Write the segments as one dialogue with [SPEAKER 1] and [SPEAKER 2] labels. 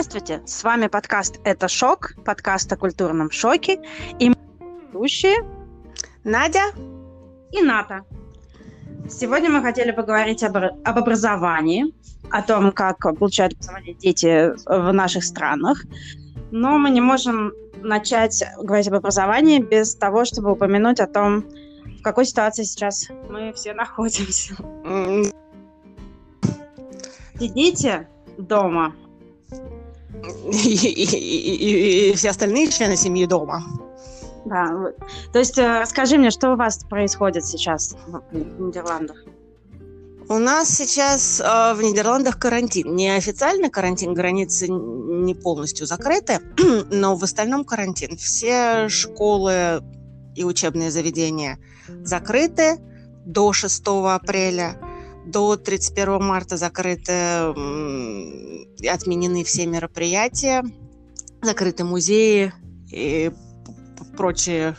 [SPEAKER 1] Здравствуйте, с вами подкаст «Это шок», подкаст о культурном шоке, и мы ведущие
[SPEAKER 2] Надя
[SPEAKER 1] и Ната. Сегодня мы хотели поговорить об, об образовании, о том, как получают образование дети в наших странах, но мы не можем начать говорить об образовании без того, чтобы упомянуть о том, в какой ситуации сейчас мы все находимся. Сидите дома.
[SPEAKER 2] И, и, и, и все остальные члены семьи дома.
[SPEAKER 1] Да, то есть э, расскажи мне, что у вас происходит сейчас в Нидерландах?
[SPEAKER 2] У нас сейчас э, в Нидерландах карантин. Неофициальный карантин, границы не полностью закрыты, но в остальном карантин. Все школы и учебные заведения закрыты до 6 апреля. До 31 марта закрыты, отменены все мероприятия, закрыты музеи и прочие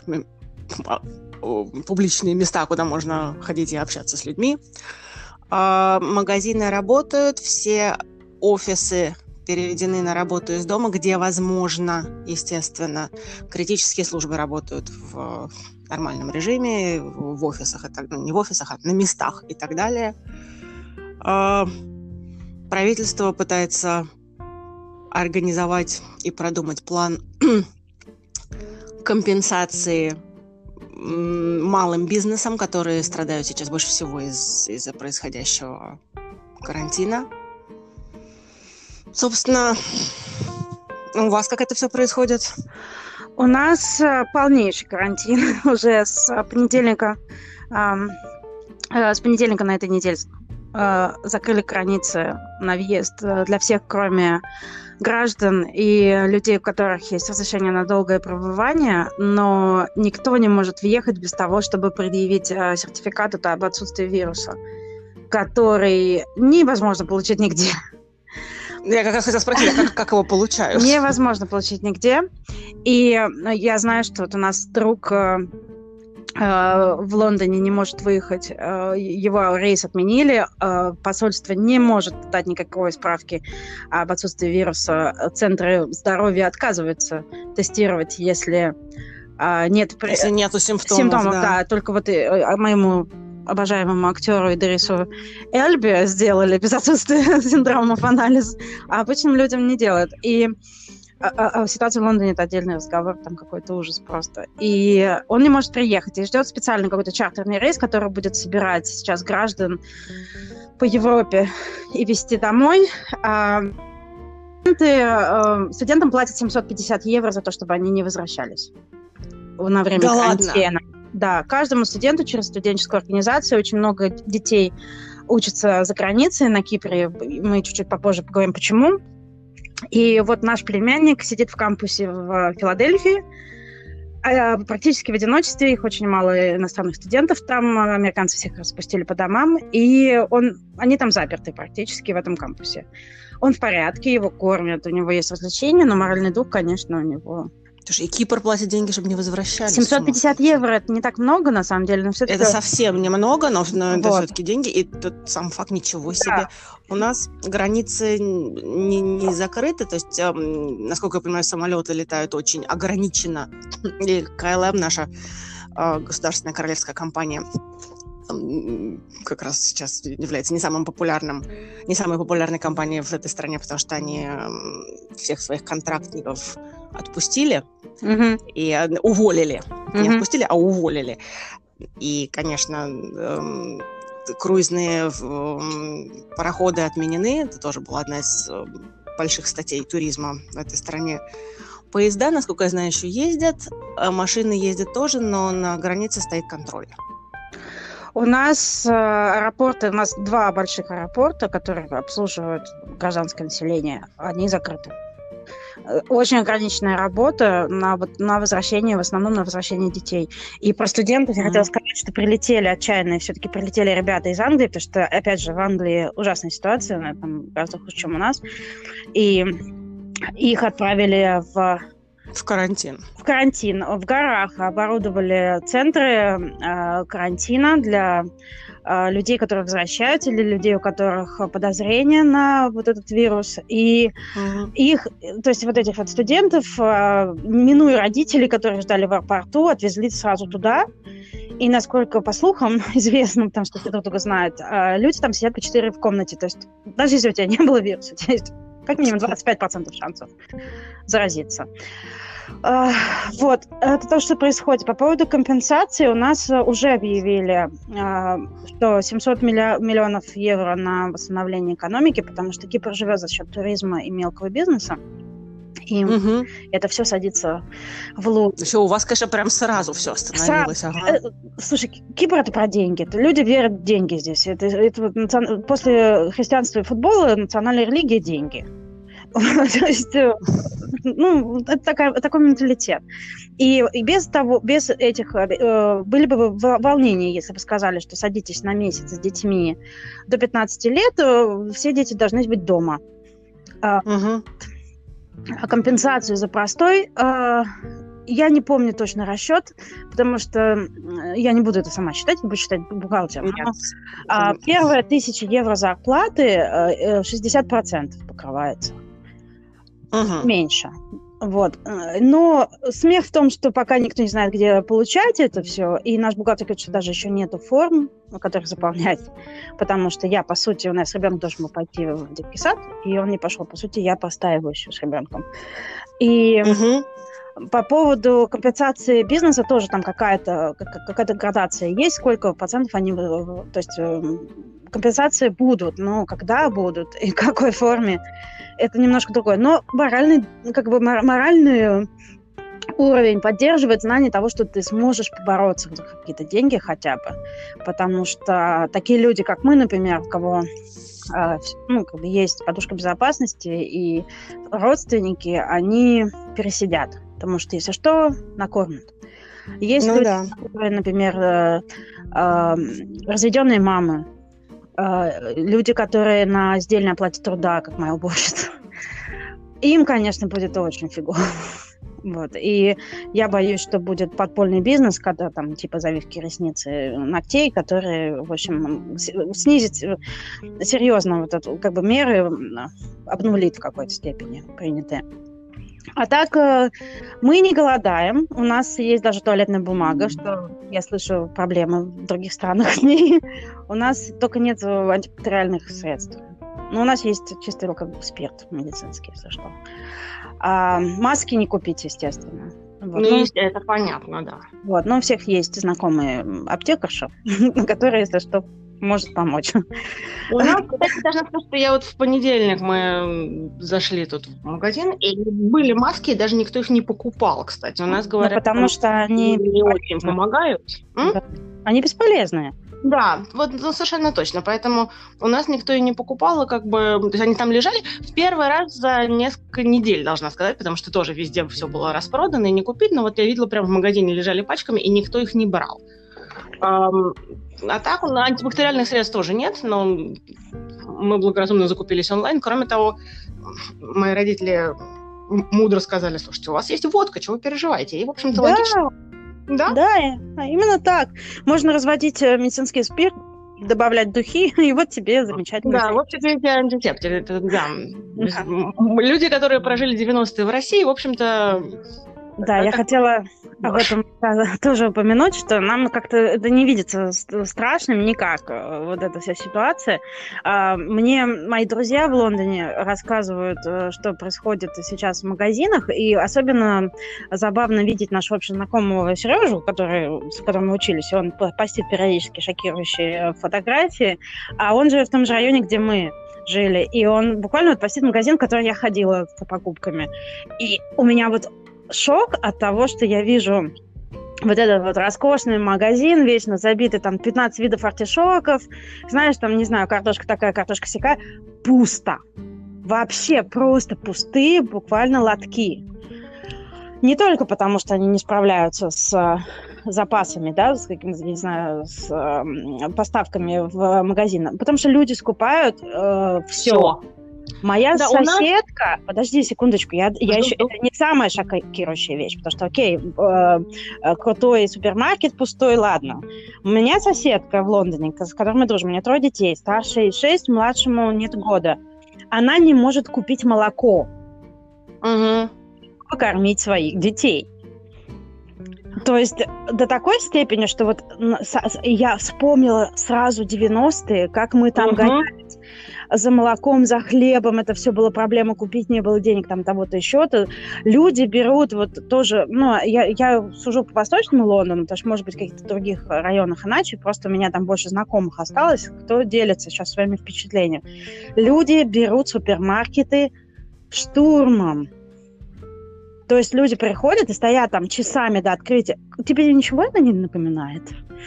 [SPEAKER 2] публичные места, куда можно ходить и общаться с людьми. А, магазины работают, все офисы переведены на работу из дома, где возможно, естественно. Критические службы работают в нормальном режиме, в офисах, так, ну, не в офисах, а на местах и так далее. А, правительство пытается организовать и продумать план компенсации малым бизнесам, которые страдают сейчас больше всего из- из-за происходящего карантина. Собственно, у вас как это все происходит?
[SPEAKER 1] У нас э, полнейший карантин уже с понедельника. Э, с понедельника на этой неделе э, закрыли границы на въезд для всех, кроме граждан и людей, у которых есть разрешение на долгое пребывание, но никто не может въехать без того, чтобы предъявить сертификат об отсутствии вируса, который невозможно получить нигде.
[SPEAKER 2] Я как раз хотела спросить, а как, как его получают?
[SPEAKER 1] Невозможно получить нигде. И э, я знаю, что вот у нас друг э, э, в Лондоне не может выехать, его рейс отменили, посольство не может дать никакой справки об отсутствии вируса, центры здоровья отказываются тестировать, если нет...
[SPEAKER 2] Если нету симптомов,
[SPEAKER 1] симптомов да. да. Только вот моему обожаемому актеру Идрису Эльби сделали без отсутствия синдромов анализ, а обычным людям не делают. И а, а, а ситуация в Лондоне это отдельный разговор, там какой-то ужас просто. И он не может приехать, и ждет специальный какой-то чартерный рейс, который будет собирать сейчас граждан по Европе и везти домой. А, студенты, студентам платят 750 евро за то, чтобы они не возвращались на время да карантина. Ладно? Да, каждому студенту через студенческую организацию очень много детей учатся за границей на Кипре. Мы чуть-чуть попозже поговорим, почему. И вот наш племянник сидит в кампусе в Филадельфии, а практически в одиночестве, их очень мало иностранных студентов там, американцы всех распустили по домам, и он, они там заперты практически в этом кампусе. Он в порядке, его кормят, у него есть развлечения, но моральный дух, конечно, у него
[SPEAKER 2] Слушай, и Кипр платит деньги, чтобы не возвращались.
[SPEAKER 1] 750 евро это не так много, на самом деле, но все-таки...
[SPEAKER 2] Это совсем немного, но, но вот. это все-таки деньги, и тут сам факт ничего себе. Да. У нас границы не, не закрыты, то есть, эм, насколько я понимаю, самолеты летают очень ограниченно. И КЛМ, наша э, государственная королевская компания, как раз сейчас является не самым популярным, не самой популярной компанией в этой стране, потому что они всех своих контрактников отпустили угу. и э, уволили. Угу. Не отпустили, а уволили. И, конечно, эм, круизные эм, пароходы отменены. Это тоже была одна из э, больших статей туризма в этой стране. Поезда, насколько я знаю, еще ездят, а машины ездят тоже, но на границе стоит контроль.
[SPEAKER 1] У нас э, аэропорты, у нас два больших аэропорта, которые обслуживают гражданское население, они закрыты. Э, очень ограниченная работа на, на возвращение, в основном на возвращение детей. И про студентов я хотела сказать, что прилетели отчаянные, все-таки прилетели ребята из Англии, потому что, опять же, в Англии ужасная ситуация, там гораздо хуже, чем у нас. И их отправили в
[SPEAKER 2] в карантин.
[SPEAKER 1] В карантин. В горах оборудовали центры э, карантина для э, людей, которые возвращаются, или людей, у которых подозрения на вот этот вирус. И mm-hmm. их, то есть вот этих вот студентов, э, минуя родителей, которые ждали в аэропорту, отвезли сразу туда. И насколько, по слухам, известно, потому что друг друга знают, э, люди там сидят по четыре в комнате. То есть даже если у тебя не было вируса, у тебя есть как минимум 25% шансов заразиться. Вот, это то, что происходит. По поводу компенсации у нас уже объявили, а, что 700 миллионов евро на восстановление экономики, потому что Кипр живет за счет туризма и мелкого бизнеса. И угу. это все садится в лук.
[SPEAKER 2] Все, у вас, конечно, прям сразу все остановилось. Ага.
[SPEAKER 1] Э, слушай, Кипр это про деньги. Это люди верят в деньги здесь. Это, это вот, после христианства и футбола национальная религия деньги. То есть, э, ну, это такая, такой менталитет. И, и без того, без этих, э, были бы волнения, если бы сказали, что садитесь на месяц с детьми до 15 лет, э, все дети должны быть дома. Угу. А компенсацию за простой э, я не помню точно расчет, потому что я не буду это сама считать, буду считать бухгалтер. Ну, а, первая тысяча евро зарплаты 60% покрывается угу. меньше. Вот. Но смех в том, что пока никто не знает, где получать это все, и наш бухгалтер говорит, что даже еще нету форм, которых заполнять, потому что я, по сути, у нас ребенок должен был пойти в детский сад, и он не пошел. По сути, я постаиваю еще с ребенком. И угу. по поводу компенсации бизнеса тоже там какая-то какая-то градация есть, сколько процентов они, то есть эм, компенсации будут, но когда будут и в какой форме, это немножко другое. Но моральный, как бы моральный уровень поддерживает знание того, что ты сможешь побороться за какие-то деньги хотя бы. Потому что такие люди, как мы, например, у кого а, ну, как бы есть подушка безопасности и родственники, они пересидят. Потому что, если что, накормят. Есть ну, люди, да. которые, например, э, э, разведенные мамы, люди, которые на сдельной оплате труда, как моя уборщица, им, конечно, будет очень фигово. Вот. И я боюсь, что будет подпольный бизнес, когда там типа завивки ресниц и ногтей, которые, в общем, снизит серьезно вот эту как бы меры обнулит в какой-то степени принятые. А так э, мы не голодаем. У нас есть даже туалетная бумага, что я слышу проблемы в других странах с ней. У нас только нет антибактериальных средств. Но у нас есть чистый как бы спирт медицинский, если что. А, маски не купить, естественно.
[SPEAKER 2] Вот. Ну, ну, это понятно, да.
[SPEAKER 1] Вот, но у всех есть знакомые аптекарши, которые, если что, может помочь.
[SPEAKER 2] У нас, кстати, должна сказать, что я вот в понедельник мы зашли тут в магазин, и были маски, и даже никто их не покупал, кстати. У нас ну, говорят,
[SPEAKER 1] ну, потому что они
[SPEAKER 2] не очень помогают.
[SPEAKER 1] Да. Они бесполезные.
[SPEAKER 2] Да, вот ну, совершенно точно. Поэтому у нас никто и не покупал, и как бы, то есть они там лежали в первый раз за несколько недель, должна сказать, потому что тоже везде все было распродано и не купить, но вот я видела, прямо в магазине лежали пачками, и никто их не брал. Um, а так, антибактериальных средств тоже нет, но мы благоразумно закупились онлайн. Кроме того, мои родители мудро сказали, слушайте, у вас есть водка, чего вы переживаете? И, в общем-то, да. логично
[SPEAKER 1] да? Да, а именно так. Можно разводить э, медицинский спирт, добавлять духи, и вот тебе замечательно.
[SPEAKER 2] Да, вот тебе антисептик. Да. Люди, которые прожили 90-е в России, в общем-то,
[SPEAKER 1] да, я хотела об этом тоже упомянуть, что нам как-то это не видится страшным никак, э, вот эта вся ситуация. А, мне мои друзья в Лондоне рассказывают, э, что происходит сейчас в магазинах, и особенно забавно видеть нашего общего знакомого Сережу, который, с которым мы учились, он постит периодически шокирующие фотографии, а он живет в том же районе, где мы жили, и он буквально вот постит магазин, в который я ходила за покупками. И у меня вот шок от того, что я вижу вот этот вот роскошный магазин, вечно забитый, там 15 видов артишоков, знаешь, там, не знаю, картошка такая, картошка сякая, пусто. Вообще просто пустые буквально лотки. Не только потому, что они не справляются с э, запасами, да, с какими-то, не знаю, с э, поставками в магазин, потому что люди скупают э, все. все Моя да, соседка, нас... подожди секундочку, я, я еще, это не самая шокирующая вещь, потому что, окей, э, э, крутой супермаркет пустой, ладно. У меня соседка в Лондоне, с которой мы дружим, у нее трое детей, старший 6, младшему нет года. Она не может купить молоко, угу. покормить своих детей. То есть до такой степени, что вот я вспомнила сразу 90-е, как мы там угу. гонялись за молоком, за хлебом, это все было проблема купить, не было денег там того-то еще. -то. Люди берут вот тоже, ну, я, я сужу по восточному Лондону, потому что, может быть, в каких-то других районах иначе, просто у меня там больше знакомых осталось, кто делится сейчас своими впечатлениями. Люди берут супермаркеты штурмом то есть люди приходят и стоят там часами до открытия. Тебе ничего это не напоминает?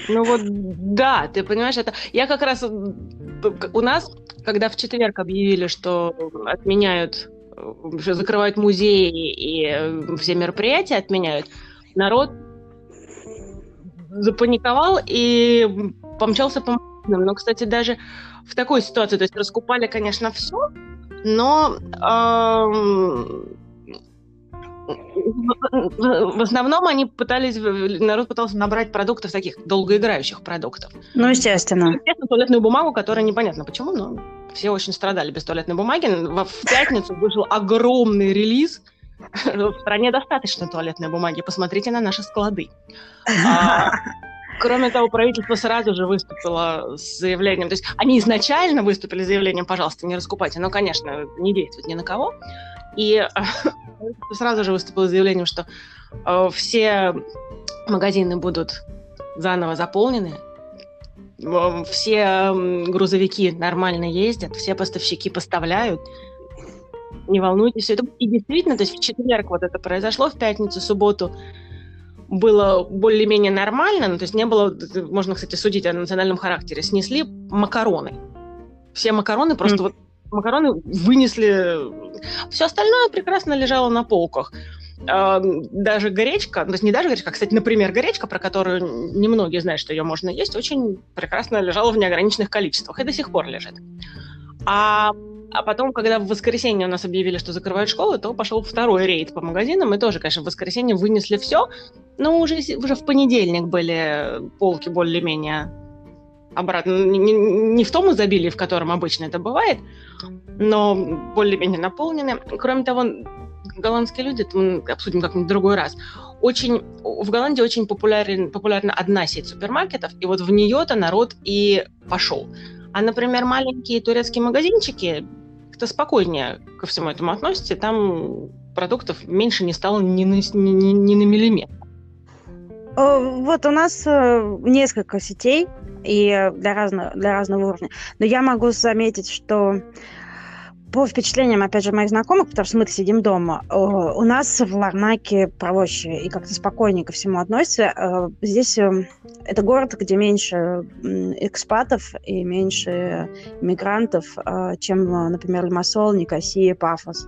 [SPEAKER 2] Ну вот, да, ты понимаешь, это... Я как раз... У нас, когда в четверг объявили, что отменяют, что закрывают музеи и все мероприятия отменяют, народ запаниковал и помчался по магазинам. Но, кстати, даже в такой ситуации, то есть раскупали, конечно, все, но эм, в основном они пытались, народ пытался набрать продуктов таких долгоиграющих продуктов.
[SPEAKER 1] Ну, естественно.
[SPEAKER 2] Естественно, туалетную бумагу, которая непонятно почему, но все очень страдали без туалетной бумаги. В пятницу вышел огромный релиз. В стране достаточно туалетной бумаги. Посмотрите на наши склады. А, кроме того, правительство сразу же выступило с заявлением. То есть они изначально выступили с заявлением, пожалуйста, не раскупайте. Но, конечно, не действует ни на кого. И сразу же выступила заявлением, что э, все магазины будут заново заполнены, все грузовики нормально ездят, все поставщики поставляют. Не волнуйтесь, все это и действительно, то есть в четверг вот это произошло, в пятницу, субботу было более-менее нормально, ну, то есть не было, можно, кстати, судить о национальном характере, снесли макароны. Все макароны просто mm. вот макароны вынесли. Все остальное прекрасно лежало на полках. А, даже гречка, то есть не даже гречка, а, кстати, например, гречка, про которую немногие знают, что ее можно есть, очень прекрасно лежала в неограниченных количествах и до сих пор лежит. А, а потом, когда в воскресенье у нас объявили, что закрывают школы, то пошел второй рейд по магазинам, и тоже, конечно, в воскресенье вынесли все, но уже, уже в понедельник были полки более-менее обратно, не, не в том изобилии, в котором обычно это бывает, но более-менее наполнены. Кроме того, голландские люди, это мы обсудим как-нибудь другой раз, очень, в Голландии очень популярен, популярна одна сеть супермаркетов, и вот в нее-то народ и пошел. А, например, маленькие турецкие магазинчики, как-то спокойнее ко всему этому относятся, там продуктов меньше не стало ни на, ни, ни, на миллиметр.
[SPEAKER 1] Вот у нас э, несколько сетей и для разного, для разного уровня. Но я могу заметить, что по впечатлениям, опять же, моих знакомых, потому что мы сидим дома, у нас в Ларнаке проще и как-то спокойнее ко всему относятся. Э, здесь э, это город, где меньше экспатов и меньше мигрантов, чем, например, Лимассол, Никосия, Пафос.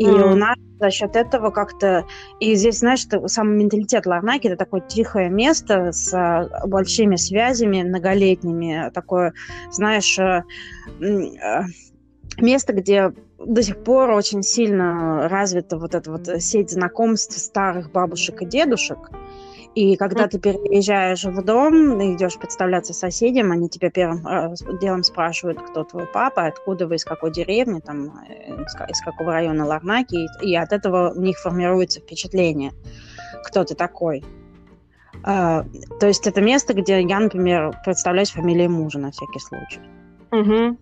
[SPEAKER 1] И mm. у нас за счет этого как-то... И здесь, знаешь, что сам менталитет Ларнаки – это такое тихое место с а, большими связями многолетними. Такое, знаешь, э, э, место, где до сих пор очень сильно развита вот эта вот сеть знакомств старых бабушек и дедушек. И когда ты переезжаешь в дом, идешь представляться соседям, они тебя первым э, делом спрашивают, кто твой папа, откуда вы, из какой деревни, там, э, из какого района Ларнаки, и от этого у них формируется впечатление, кто ты такой. А, то есть это место, где я, например, представляюсь фамилией мужа на всякий случай. Угу.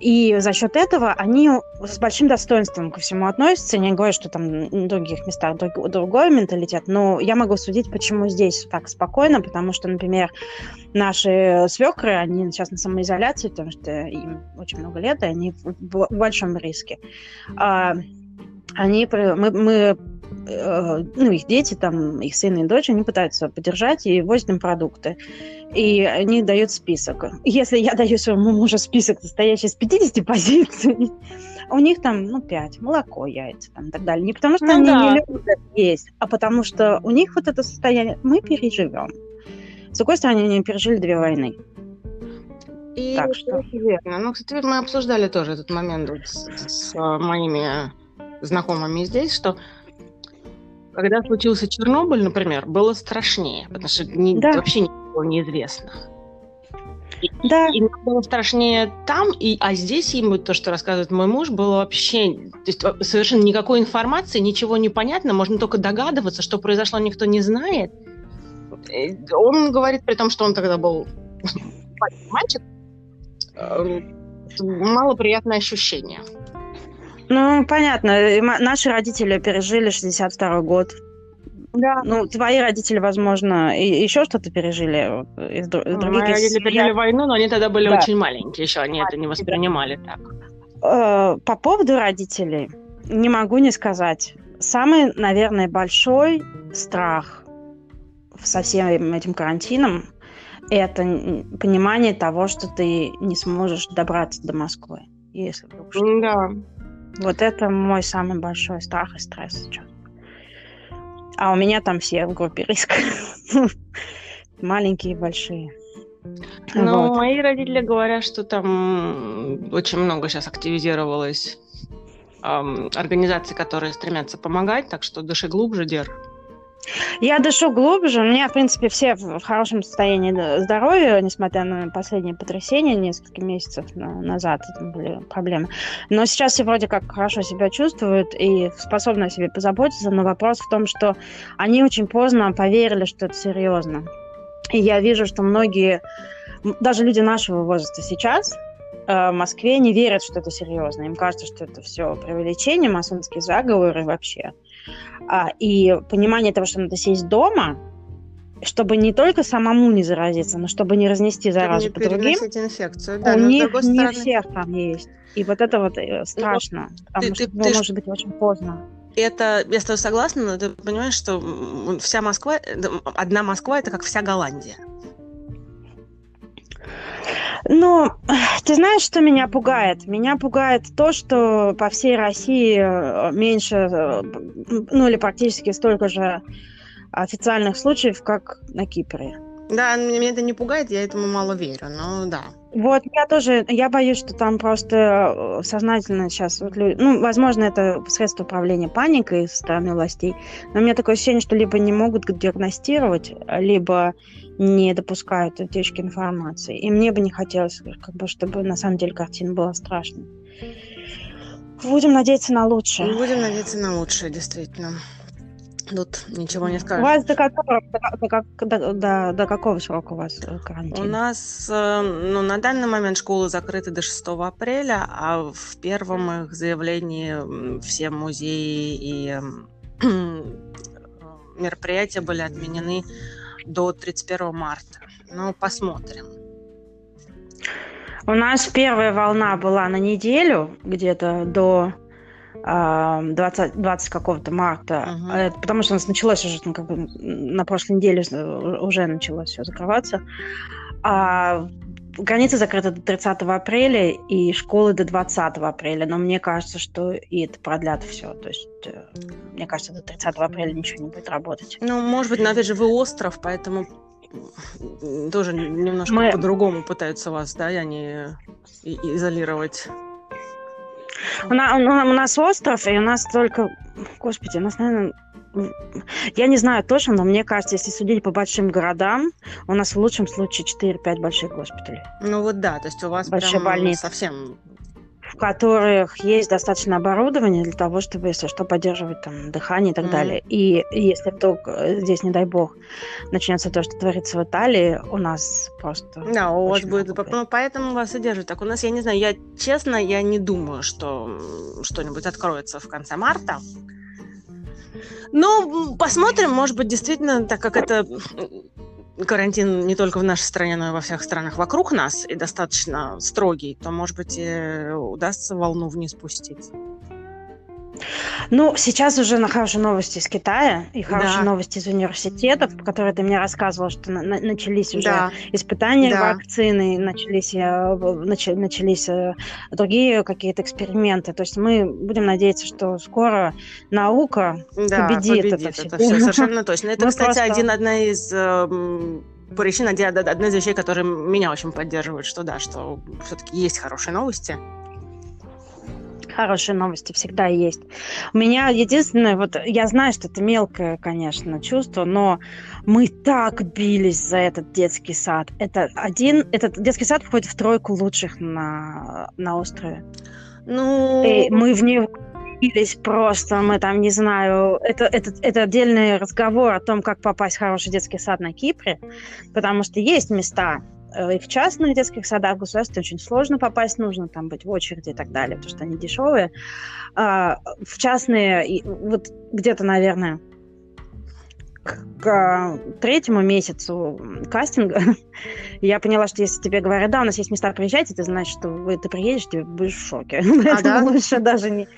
[SPEAKER 1] И за счет этого они с большим достоинством ко всему относятся. Не говорю, что там в других местах друг, другой менталитет, но я могу судить, почему здесь так спокойно, потому что, например, наши свекры, они сейчас на самоизоляции, потому что им очень много лет, и они в большом риске. А, они, мы, мы ну, их дети, там, их сын и дочь, они пытаются поддержать и возят им продукты. И они дают список. Если я даю своему мужу список, состоящий из 50 позиций, у них там, ну, 5. Молоко, яйца там, и так далее. Не потому, что ну, они да. не любят есть, а потому что у них вот это состояние мы переживем. С другой стороны, они пережили две войны.
[SPEAKER 2] И так что... Верно. Ну, кстати, мы обсуждали тоже этот момент вот с, с моими знакомыми здесь, что когда случился Чернобыль, например, было страшнее, потому что не, да. вообще ничего неизвестно. Да. И, и было страшнее там, и, а здесь ему то, что рассказывает мой муж, было вообще то есть, совершенно никакой информации, ничего не понятно, можно только догадываться, что произошло, никто не знает. Он говорит, при том, что он тогда был мальчик, эм, малоприятное ощущение.
[SPEAKER 1] Ну, понятно. Наши родители пережили 62 год. Да. Ну, твои родители, возможно, и еще что-то пережили из, из других.
[SPEAKER 2] Мои родители пережили войну, но они тогда были да. очень маленькие еще, они это не воспринимали да. так.
[SPEAKER 1] Э, по поводу родителей не могу не сказать. Самый, наверное, большой страх со всем этим карантином это понимание того, что ты не сможешь добраться до Москвы, если вдруг что. Да. Вот это мой самый большой страх и стресс сейчас. А у меня там все в группе риска. Маленькие и большие.
[SPEAKER 2] Ну, вот. мои родители говорят, что там очень много сейчас активизировалось эм, организаций, которые стремятся помогать, так что дыши глубже, Дер.
[SPEAKER 1] Я дышу глубже. У меня, в принципе, все в хорошем состоянии здоровья, несмотря на последние потрясения несколько месяцев назад. Были проблемы. Но сейчас все вроде как хорошо себя чувствуют и способны о себе позаботиться. Но вопрос в том, что они очень поздно поверили, что это серьезно. И я вижу, что многие, даже люди нашего возраста сейчас, э, в Москве не верят, что это серьезно. Им кажется, что это все преувеличение, масонские заговоры вообще. И понимание того, что надо сесть дома, чтобы не только самому не заразиться, но чтобы не разнести заразу не по другим.
[SPEAKER 2] инфекцию, да.
[SPEAKER 1] У них не стороны... всех там есть. И вот это вот э, страшно, ну, потому ты, что ты, может быть очень поздно.
[SPEAKER 2] Это, я с тобой согласна, но ты понимаешь, что вся Москва, э, одна Москва, это как вся Голландия.
[SPEAKER 1] Ну, ты знаешь, что меня пугает? Меня пугает то, что по всей России э, меньше, э, ну или практически столько же официальных случаев, как на Кипре.
[SPEAKER 2] Да, меня это не пугает, я этому мало верю, но да.
[SPEAKER 1] Вот, я тоже, я боюсь, что там просто э, сознательно сейчас, вот люди, ну, возможно, это средство управления паникой со стороны властей, но у меня такое ощущение, что либо не могут диагностировать, либо не допускают утечки информации. И мне бы не хотелось, как бы, чтобы на самом деле картина была страшной. Будем надеяться на лучшее.
[SPEAKER 2] Будем надеяться на лучшее, действительно. Тут ничего не скажешь.
[SPEAKER 1] У вас до какого, до, до, до, до какого срока у вас э, карантин?
[SPEAKER 2] У нас, э, ну, на данный момент школы закрыты до 6 апреля, а в первом их заявлении все музеи и мероприятия были отменены до 31 марта. Ну, посмотрим.
[SPEAKER 1] У нас первая волна была на неделю, где-то до 20, 20 какого-то марта, uh-huh. потому что у нас началось уже, ну, как бы на прошлой неделе уже началось все закрываться. А границы закрыты до 30 апреля и школы до 20 апреля, но мне кажется, что и это продлят все. То есть, э, мне кажется, до 30 апреля ничего не будет работать.
[SPEAKER 2] Ну, может быть, но опять же, вы остров, поэтому тоже немножко Мы... по-другому пытаются вас, да, и не изолировать.
[SPEAKER 1] У нас, у нас остров, и у нас только... Господи, у нас, наверное, я не знаю точно, но мне кажется, если судить по большим городам, у нас в лучшем случае 4-5 больших госпиталей.
[SPEAKER 2] Ну вот да, то есть у вас Большие прям больницы. совсем
[SPEAKER 1] в которых есть достаточно оборудования для того, чтобы, если что, поддерживать там дыхание и так mm далее. И если вдруг э, здесь, не дай бог, начнется то, что творится в Италии, у нас просто...
[SPEAKER 2] Да, у вас будет... Ну, поэтому вас и держат. Так у нас, я не знаю, я честно, я не думаю, что что-нибудь откроется в конце марта. Ну, посмотрим, может быть, действительно, так как это карантин не только в нашей стране, но и во всех странах вокруг нас и достаточно строгий, то, может быть, удастся волну вниз спустить.
[SPEAKER 1] Ну, сейчас уже на хорошие новости из Китая и хорошие да. новости из университетов, которые ты мне рассказывала, что на- начались уже да. испытания да. вакцины, начались, э, нач- начались э, другие какие-то эксперименты. То есть мы будем надеяться, что скоро наука да, победит, победит это, это все.
[SPEAKER 2] все. Совершенно точно. Это, Мы кстати, просто... один, одна из э, причина, одна из вещей, которые меня очень поддерживают, что да, что все-таки есть хорошие новости.
[SPEAKER 1] Хорошие новости всегда есть. У меня единственное, вот я знаю, что это мелкое, конечно, чувство, но мы так бились за этот детский сад. Это один, этот детский сад входит в тройку лучших на, на острове. Ну... И мы в него бились просто, мы там, не знаю, это, это, это отдельный разговор о том, как попасть в хороший детский сад на Кипре, потому что есть места, и в частных детских садах, в государстве очень сложно попасть, нужно там быть в очереди и так далее, потому что они дешевые. А в частные, вот где-то, наверное, к третьему месяцу кастинга я поняла, что если тебе говорят, да, у нас есть места, приезжайте, ты знаешь, что вы, ты приедешь, ты будешь в шоке. А, да? лучше даже не,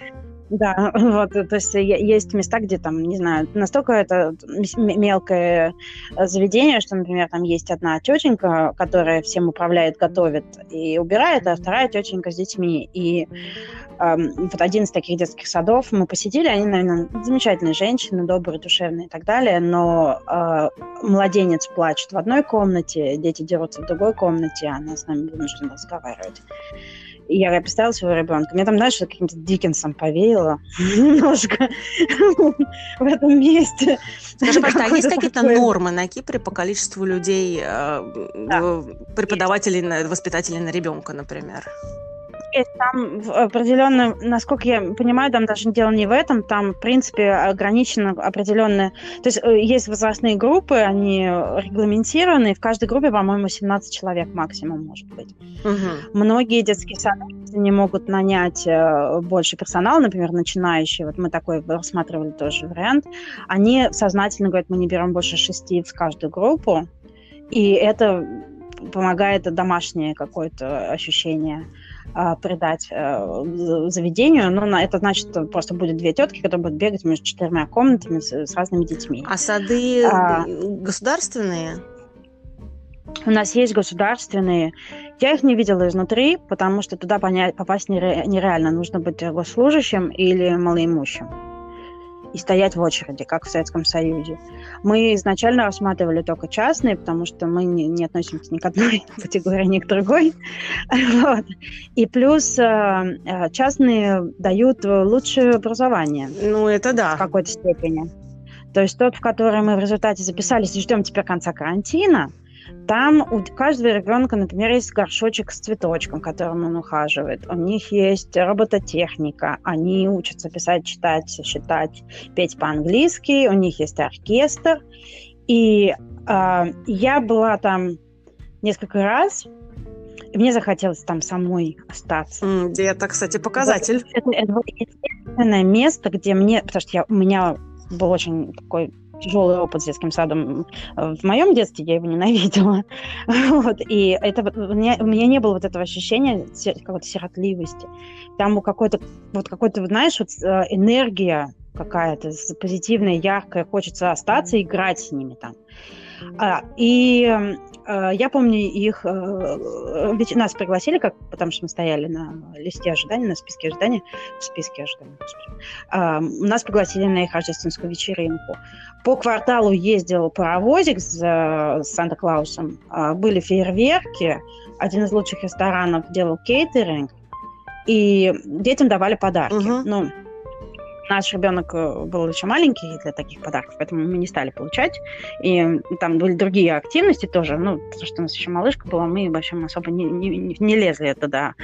[SPEAKER 1] да, вот, то есть есть места, где там, не знаю, настолько это мелкое э, заведение, что, например, там есть одна тетенька, которая всем управляет, готовит и убирает, а вторая тетенька с детьми. И э, вот один из таких детских садов мы посетили, они, наверное, замечательные женщины, добрые, душевные и так далее, но э, младенец плачет в одной комнате, дети дерутся в другой комнате, она с нами вынуждена разговаривать. И я представила своего ребенка. Мне там, знаешь, каким-то Диккенсом повеяло немножко в этом месте.
[SPEAKER 2] Скажи, пожалуйста, а есть какие-то нормы на Кипре по количеству людей, э, преподавателей, воспитателей на ребенка, например?
[SPEAKER 1] Есть там определенно, насколько я понимаю, там даже дело не в этом, там, в принципе, ограничено определенное... То есть э, есть возрастные группы, они регламентированы, в каждой группе, по-моему, 17 человек максимум может быть. Угу. Многие детские сады не могут нанять э, больше персонала, например, начинающие, вот мы такой рассматривали тоже вариант, они сознательно говорят, мы не берем больше шести в каждую группу, и это помогает домашнее какое-то ощущение придать а, заведению, но на это значит, что просто будет две тетки, которые будут бегать между четырьмя комнатами с, с разными детьми.
[SPEAKER 2] А сады а, государственные?
[SPEAKER 1] У нас есть государственные. Я их не видела изнутри, потому что туда понять, попасть нере, нереально. Нужно быть госслужащим или малоимущим и стоять в очереди, как в Советском Союзе. Мы изначально рассматривали только частные, потому что мы не, не относимся ни к одной категории, ни к другой. Вот. И плюс э, э, частные дают лучшее образование.
[SPEAKER 2] Ну, это да.
[SPEAKER 1] В какой-то степени. То есть тот, в который мы в результате записались и ждем теперь конца карантина, там у каждого ребенка, например, есть горшочек с цветочком, которым он ухаживает. У них есть робототехника. Они учатся писать, читать, считать, петь по-английски. У них есть оркестр. И э, я была там несколько раз. И мне захотелось там самой остаться.
[SPEAKER 2] Mm, это, кстати, показатель.
[SPEAKER 1] Это, это, это единственное место, где мне... Потому что я, у меня был очень такой тяжелый опыт с детским садом. В моем детстве я его ненавидела. вот, и это, у, меня, у меня не было вот этого ощущения какой-то сиротливости. Там какой-то, вот какой-то, знаешь, вот э, энергия какая-то позитивная, яркая, хочется остаться и играть с ними там. А, и Э, я помню их, э, ведь нас пригласили, как, потому что мы стояли на листе ожидания, на списке ожидания, в списке ожидания, господи. Нас пригласили на их рождественскую вечеринку. По кварталу ездил паровозик с, э, Санта-Клаусом, а, были фейерверки, один из лучших ресторанов делал кейтеринг, и детям давали подарки. Угу. Ну, Наш ребенок э, был еще маленький для таких подарков, поэтому мы не стали получать. И там были другие активности тоже. Ну, потому что у нас еще малышка была, мы, в общем, особо не, не, не лезли туда,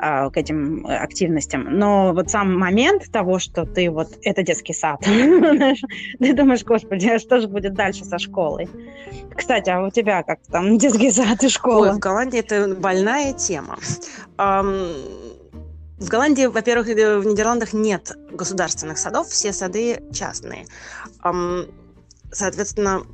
[SPEAKER 1] а, к этим активностям. Но вот сам момент того, что ты вот... Это детский сад. Ты думаешь, господи, а что же будет дальше со школой? Кстати, а у тебя как там детский сад и школа?
[SPEAKER 2] Ой, в Голландии это больная тема. В Голландии, во-первых, в Нидерландах нет государственных садов, все сады частные. Соответственно,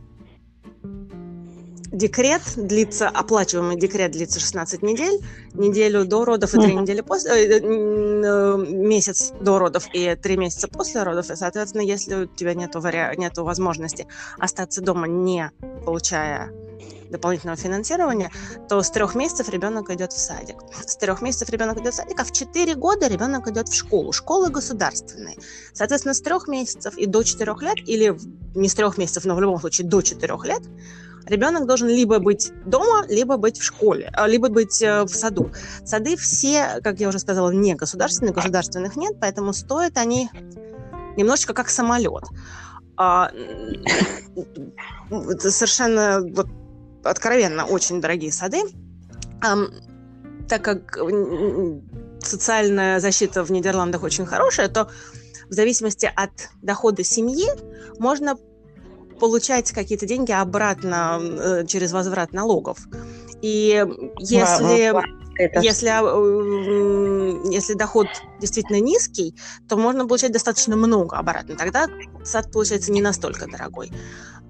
[SPEAKER 2] декрет длится, оплачиваемый декрет длится 16 недель, неделю до родов и три недели после, э, э, месяц до родов и три месяца после родов, и, соответственно, если у тебя нету, вари... нету возможности остаться дома, не получая дополнительного финансирования, то с трех месяцев ребенок идет в садик. С трех месяцев ребенок идет в садик, а в четыре года ребенок идет в школу. Школы государственные. Соответственно, с трех месяцев и до четырех лет, или не с трех месяцев, но в любом случае до четырех лет, ребенок должен либо быть дома, либо быть в школе, а, либо быть э, в саду. Сады все, как я уже сказала, не государственные, государственных нет, поэтому стоят они немножечко как самолет. А, совершенно вот, откровенно очень дорогие сады. Так как социальная защита в Нидерландах очень хорошая, то в зависимости от дохода семьи можно получать какие-то деньги обратно э, через возврат налогов. И если, это... если, э, если доход действительно низкий, то можно получать достаточно много обратно. Тогда сад получается не настолько дорогой.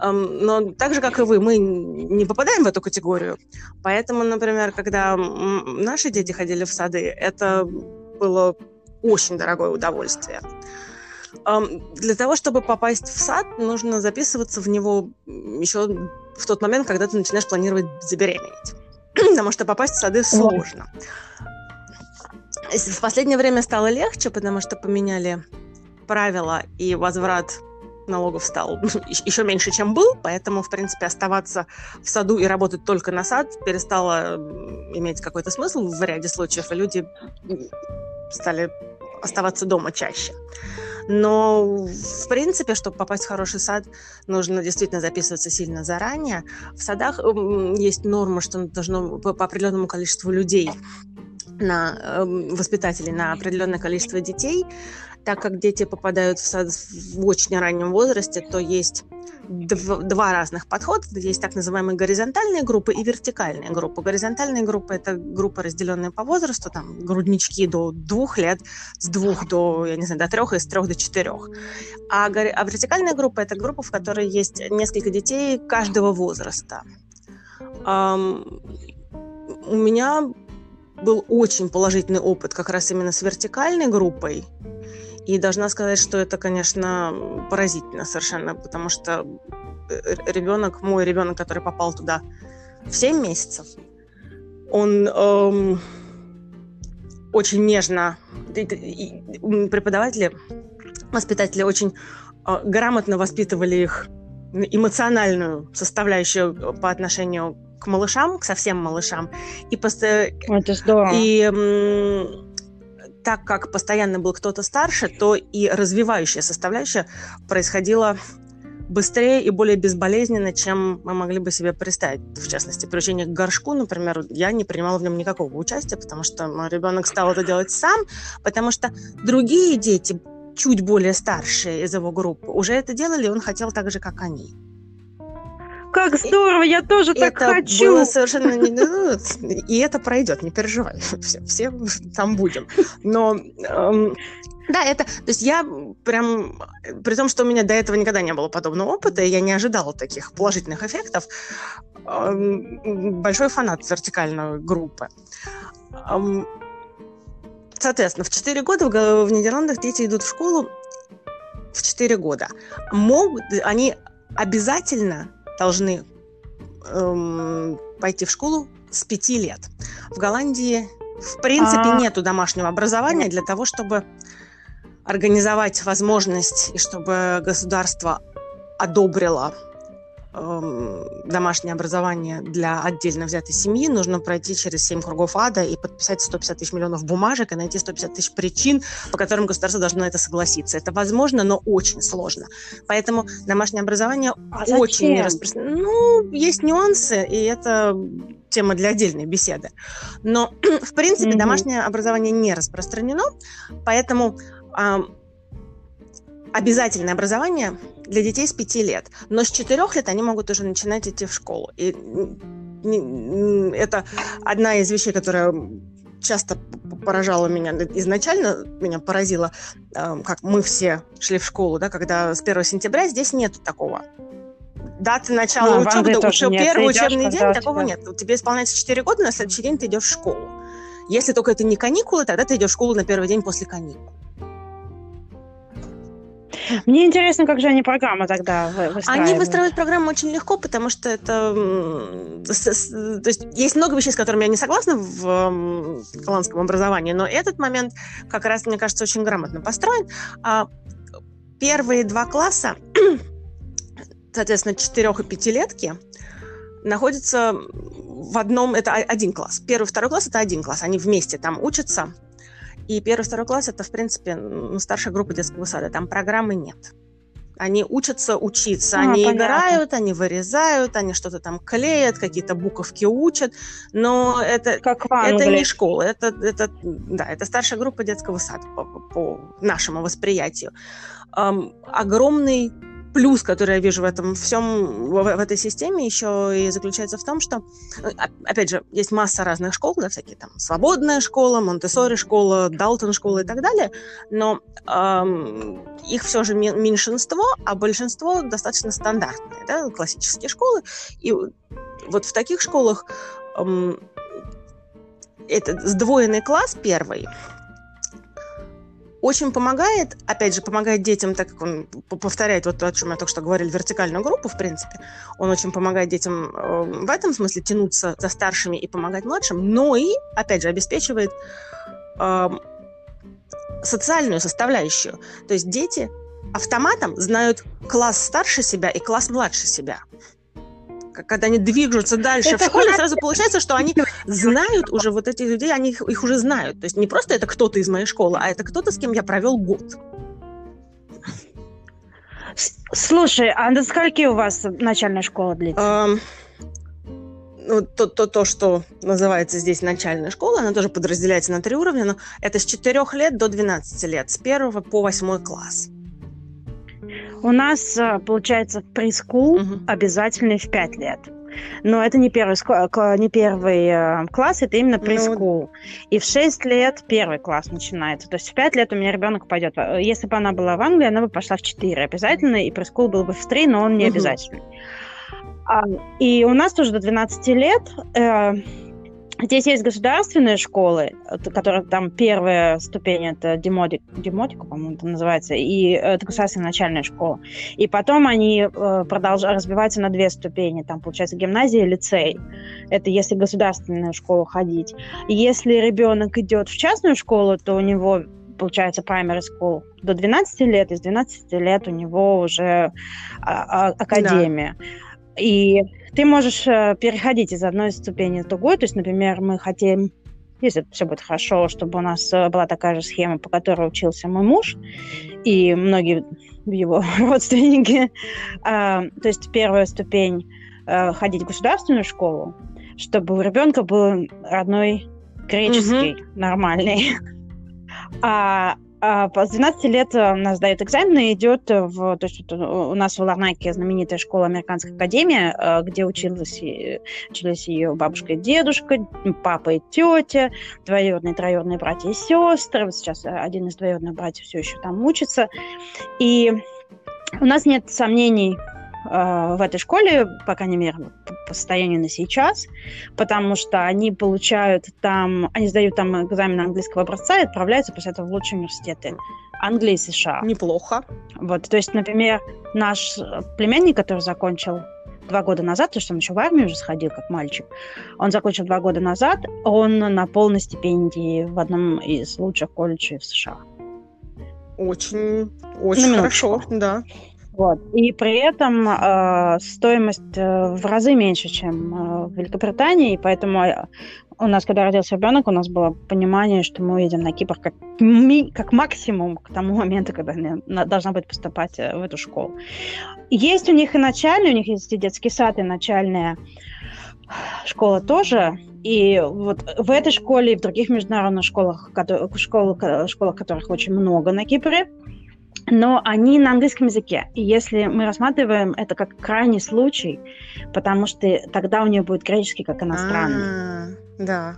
[SPEAKER 2] Но так же, как и вы, мы не попадаем в эту категорию. Поэтому, например, когда наши дети ходили в сады, это было очень дорогое удовольствие. Для того, чтобы попасть в сад, нужно записываться в него еще в тот момент, когда ты начинаешь планировать забеременеть. Потому что попасть в сады сложно. В последнее время стало легче, потому что поменяли правила, и возврат налогов стал еще меньше, чем был, поэтому, в принципе, оставаться в саду и работать только на сад перестало иметь какой-то смысл в ряде случаев, и люди стали оставаться дома чаще. Но, в принципе, чтобы попасть в хороший сад, нужно действительно записываться сильно заранее. В садах есть норма, что должно по определенному количеству людей на э, воспитателей на определенное количество детей. Так как дети попадают в сад в очень раннем возрасте, то есть два разных подхода. Есть так называемые горизонтальные группы и вертикальные группы. Горизонтальные группы – это группы, разделенные по возрасту, там, груднички до двух лет, с двух до, я не знаю, до трех и с трех до четырех. А, а вертикальная группа – это группа, в которой есть несколько детей каждого возраста. Um, у меня был очень положительный опыт как раз именно с вертикальной группой – и должна сказать, что это, конечно, поразительно совершенно, потому что э, ребенок, мой ребенок, который попал туда в 7 месяцев, он эм, очень нежно, преподаватели, воспитатели очень э, грамотно воспитывали их эмоциональную составляющую по отношению к малышам, к совсем малышам. И, пост...
[SPEAKER 1] Это здорово.
[SPEAKER 2] И так как постоянно был кто-то старше, то и развивающая составляющая происходила быстрее и более безболезненно, чем мы могли бы себе представить. В частности, приучение к горшку, например, я не принимала в нем никакого участия, потому что мой ребенок стал это делать сам, потому что другие дети, чуть более старшие из его группы, уже это делали, и он хотел так же, как они.
[SPEAKER 1] Как здорово, я тоже так хочу.
[SPEAKER 2] Было совершенно не, ну, и это пройдет, не переживай, все, все там будем. Но эм, да, это, то есть я прям, при том, что у меня до этого никогда не было подобного опыта, я не ожидала таких положительных эффектов, эм, большой фанат вертикальной группы. Эм, соответственно, в 4 года в, в Нидерландах дети идут в школу в 4 года. Могут, они обязательно должны эм, пойти в школу с пяти лет. В Голландии, в принципе, а... нету домашнего образования для того, чтобы организовать возможность и чтобы государство одобрило домашнее образование для отдельно взятой семьи, нужно пройти через 7 кругов ада и подписать 150 тысяч миллионов бумажек и найти 150 тысяч причин, по которым государство должно на это согласиться. Это возможно, но очень сложно. Поэтому домашнее образование а очень не распространено. Ну, есть нюансы, и это тема для отдельной беседы. Но, в принципе, mm-hmm. домашнее образование не распространено, поэтому обязательное образование для детей с 5 лет. Но с 4 лет они могут уже начинать идти в школу. И это одна из вещей, которая часто поражала меня изначально, меня поразило, э, как мы все шли в школу, да, когда с 1 сентября здесь нет такого даты начала а, учебы, учеб, первый учебный день, такого тебя... нет. Тебе исполняется 4 года, на следующий день ты идешь в школу. Если только это не каникулы, тогда ты идешь в школу на первый день после каникул.
[SPEAKER 1] Мне интересно, как же они программу тогда выстраивают.
[SPEAKER 2] Они выстраивают программу очень легко, потому что это... То есть есть много вещей, с которыми я не согласна в голландском образовании, но этот момент как раз, мне кажется, очень грамотно построен. А первые два класса, соответственно, четырех- и пятилетки, находятся в одном, это один класс. Первый, второй класс – это один класс, они вместе там учатся. И первый, второй класс – это, в принципе, ну, старшая группа детского сада, там программы нет. Они учатся учиться, а, они понятно. играют, они вырезают, они что-то там клеят, какие-то буковки учат, но это, как это не школа, это, это, да, это старшая группа детского сада по, по нашему восприятию. Эм, огромный плюс, который я вижу в этом всем, в, в этой системе, еще и заключается в том, что, э, опять же, есть масса разных школ, да, всякие там свободная школа, Монтессори школа, Далтон школа и так далее, но эм, их все же меньшинство, а большинство достаточно стандартные, да, классические школы, и вот в таких школах эм, это сдвоенный класс первый, очень помогает, опять же, помогает детям, так как он повторяет вот то, о чем я только что говорил, вертикальную группу, в принципе. Он очень помогает детям э, в этом смысле тянуться за старшими и помогать младшим, но и, опять же, обеспечивает э, социальную составляющую. То есть дети автоматом знают класс старше себя и класс младше себя когда они движутся дальше это в школе, сразу получается, что они знают уже вот этих людей, они их, их уже знают. То есть не просто это кто-то из моей школы, а это кто-то, с кем я провел год.
[SPEAKER 1] Слушай, а до скольки у вас начальная школа длится?
[SPEAKER 2] Ну, то, то, то, что называется здесь начальная школа, она тоже подразделяется на три уровня, но это с 4 лет до 12 лет, с 1 по 8 класс.
[SPEAKER 1] У нас, э, получается, прескул угу. обязательный в 5 лет. Но это не первый, не первый э, класс, это именно прескул. Ну... И в 6 лет первый класс начинается. То есть в 5 лет у меня ребенок пойдет. Э, если бы она была в Англии, она бы пошла в 4 обязательно, и прескул был бы в 3, но он не угу. обязательный. А, и у нас тоже до 12 лет Здесь есть государственные школы, которые там первая ступень это демодик, демодика, по-моему, это называется, и это государственная начальная школа. И потом они э, продолжают разбиваться на две ступени. Там, получается, гимназия и лицей. Это если государственную школу ходить. Если ребенок идет в частную школу, то у него получается primary school до 12 лет, и с 12 лет у него уже а, а, академия. Да. И ты можешь э, переходить из одной ступени в другую. То есть, например, мы хотим, если все будет хорошо, чтобы у нас э, была такая же схема, по которой учился мой муж и многие его родственники. А, то есть первая ступень э, ходить в государственную школу, чтобы у ребенка был родной греческий, угу. нормальный. А а, с 12 лет э, нас сдает экзамен и идет в... То есть у нас в Ларнаке знаменитая школа Американская академия, э, где училась, учились ее бабушка и дедушка, папа и тетя, двоюродные, троюродные братья и сестры. Сейчас один из двоюродных братьев все еще там учится. И у нас нет сомнений Э, в этой школе, по крайней мере, по состоянию на сейчас, потому что они получают там, они сдают там экзамен английского образца и отправляются после этого в лучшие университеты Англии и США.
[SPEAKER 2] Неплохо.
[SPEAKER 1] Вот, то есть, например, наш племянник, который закончил два года назад, потому что он еще в армию уже сходил как мальчик, он закончил два года назад, он на полной стипендии в одном из лучших колледжей в США.
[SPEAKER 2] Очень, очень хорошо, да.
[SPEAKER 1] Вот. И при этом э, стоимость э, в разы меньше, чем э, в Великобритании, и поэтому э, у нас, когда родился ребенок, у нас было понимание, что мы едем на Кипр как, ми, как максимум к тому моменту, когда она должна быть поступать в эту школу. Есть у них и начальная, у них есть и детский сад, и начальная школа тоже. И вот в этой школе и в других международных школах, школах, школах которых очень много на Кипре, но они на английском языке. И если мы рассматриваем это как крайний случай, потому что тогда у нее будет греческий как иностранный. А,
[SPEAKER 2] да.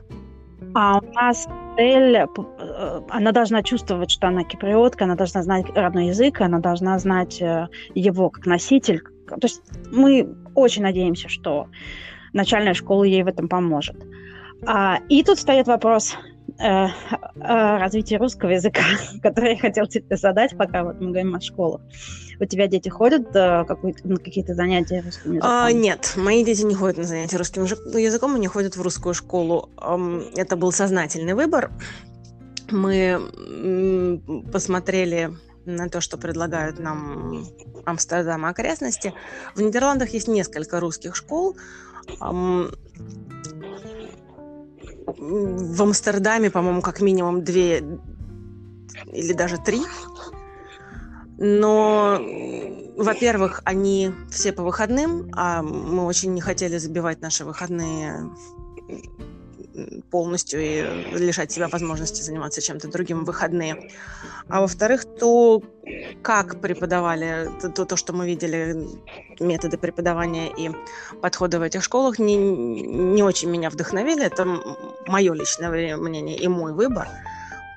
[SPEAKER 1] А у нас цель, э, она должна чувствовать, что она киприотка, она должна знать родной язык, она должна знать э, его как носитель. То есть мы очень надеемся, что начальная школа ей в этом поможет. А, и тут встает вопрос, э, э, развития русского языка, который я хотел тебе задать, пока вот мы говорим о школах. У тебя дети ходят э, на какие-то занятия русским языком? А,
[SPEAKER 2] нет, мои дети не ходят на занятия русским языком, они ходят в русскую школу. Это был сознательный выбор. Мы посмотрели на то, что предлагают нам Амстердам и окрестности. В Нидерландах есть несколько русских школ, В Амстердаме, по-моему, как минимум две или даже три. Но, во-первых, они все по выходным, а мы очень не хотели забивать наши выходные полностью и лишать себя возможности заниматься чем-то другим в выходные. А во-вторых, то, как преподавали, то, то, что мы видели, методы преподавания и подходы в этих школах, не, не очень меня вдохновили. Это мое личное мнение и мой выбор.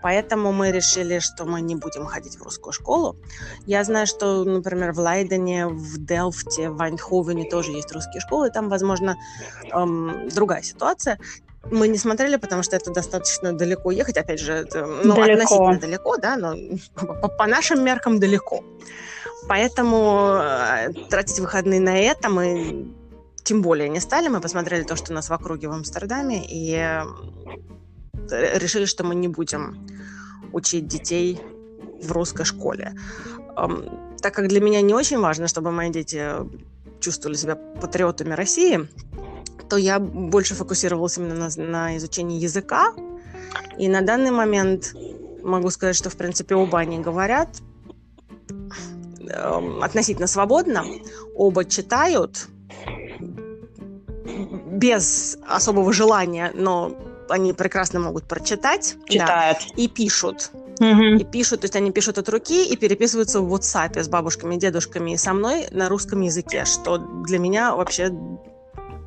[SPEAKER 2] Поэтому мы решили, что мы не будем ходить в русскую школу. Я знаю, что, например, в Лайдене, в Делфте, в Вайнховене тоже есть русские школы. Там, возможно, эм, другая ситуация. Мы не смотрели, потому что это достаточно далеко ехать. Опять же, это, ну, далеко. относительно далеко, да, но по, по нашим меркам далеко. Поэтому э, тратить выходные на это мы тем более не стали. Мы посмотрели то, что у нас в округе в Амстердаме, и решили, что мы не будем учить детей в русской школе. Так как для меня не очень важно, чтобы мои дети чувствовали себя патриотами России, то я больше фокусировалась именно на, на изучении языка. И на данный момент могу сказать, что, в принципе, оба они говорят э, относительно свободно, оба читают без особого желания, но они прекрасно могут прочитать.
[SPEAKER 1] Читают.
[SPEAKER 2] Да, и пишут. Угу. И пишут, то есть они пишут от руки и переписываются в WhatsApp с бабушками, дедушками и со мной на русском языке, что для меня вообще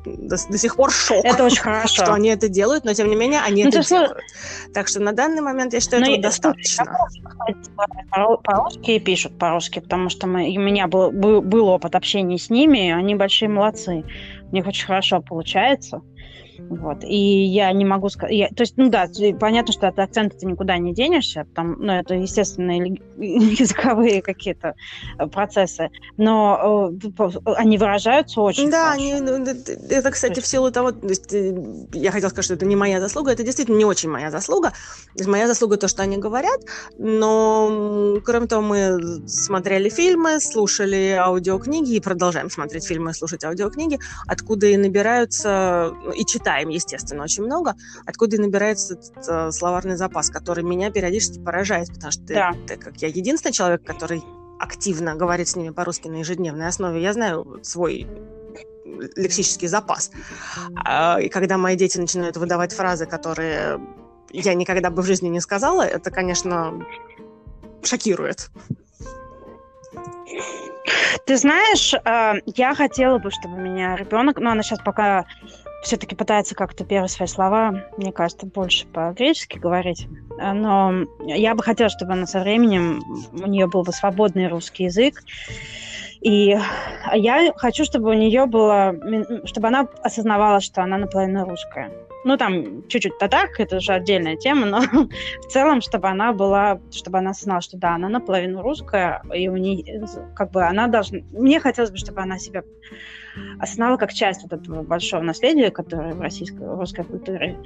[SPEAKER 2] до, до сих пор шок.
[SPEAKER 1] Это очень хорошо.
[SPEAKER 2] Что они это делают, но тем не менее они ну, это делают. Так что на данный момент я считаю, но этого достаточно.
[SPEAKER 1] По-русски пишут по-русски, потому что мы, у меня был, был, был опыт общения с ними, они большие молодцы. У них очень хорошо получается. Вот. И я не могу сказать... То есть, ну да, понятно, что от акцента ты никуда не денешься, там, ну, это естественные языковые какие-то э, процессы, но э, они выражаются очень
[SPEAKER 2] Да, они, ну, это, кстати, в силу того... То есть, э, я хотела сказать, что это не моя заслуга, это действительно не очень моя заслуга. То есть, моя заслуга то, что они говорят, но, кроме того, мы смотрели фильмы, слушали аудиокниги и продолжаем смотреть фильмы и слушать аудиокниги, откуда и набираются, и читать читаем, естественно, очень много, откуда и набирается этот э, словарный запас, который меня периодически поражает, потому что да. ты, как я единственный человек, который активно говорит с ними по-русски на ежедневной основе, я знаю свой лексический запас. А, и когда мои дети начинают выдавать фразы, которые я никогда бы в жизни не сказала, это, конечно, шокирует.
[SPEAKER 1] Ты знаешь, э, я хотела бы, чтобы у меня ребенок, но она сейчас пока все-таки пытается как-то первые свои слова, мне кажется, больше по-гречески говорить. Но я бы хотела, чтобы она со временем, у нее был бы свободный русский язык. И я хочу, чтобы у нее было, чтобы она осознавала, что она наполовину русская. Ну, там, чуть-чуть татак, это уже отдельная тема, но в целом, чтобы она была, чтобы она осознала, что да, она наполовину русская, и у нее, как бы, она должна... Мне хотелось бы, чтобы она себя осознала как часть вот этого большого наследия, которое в российской русской культуре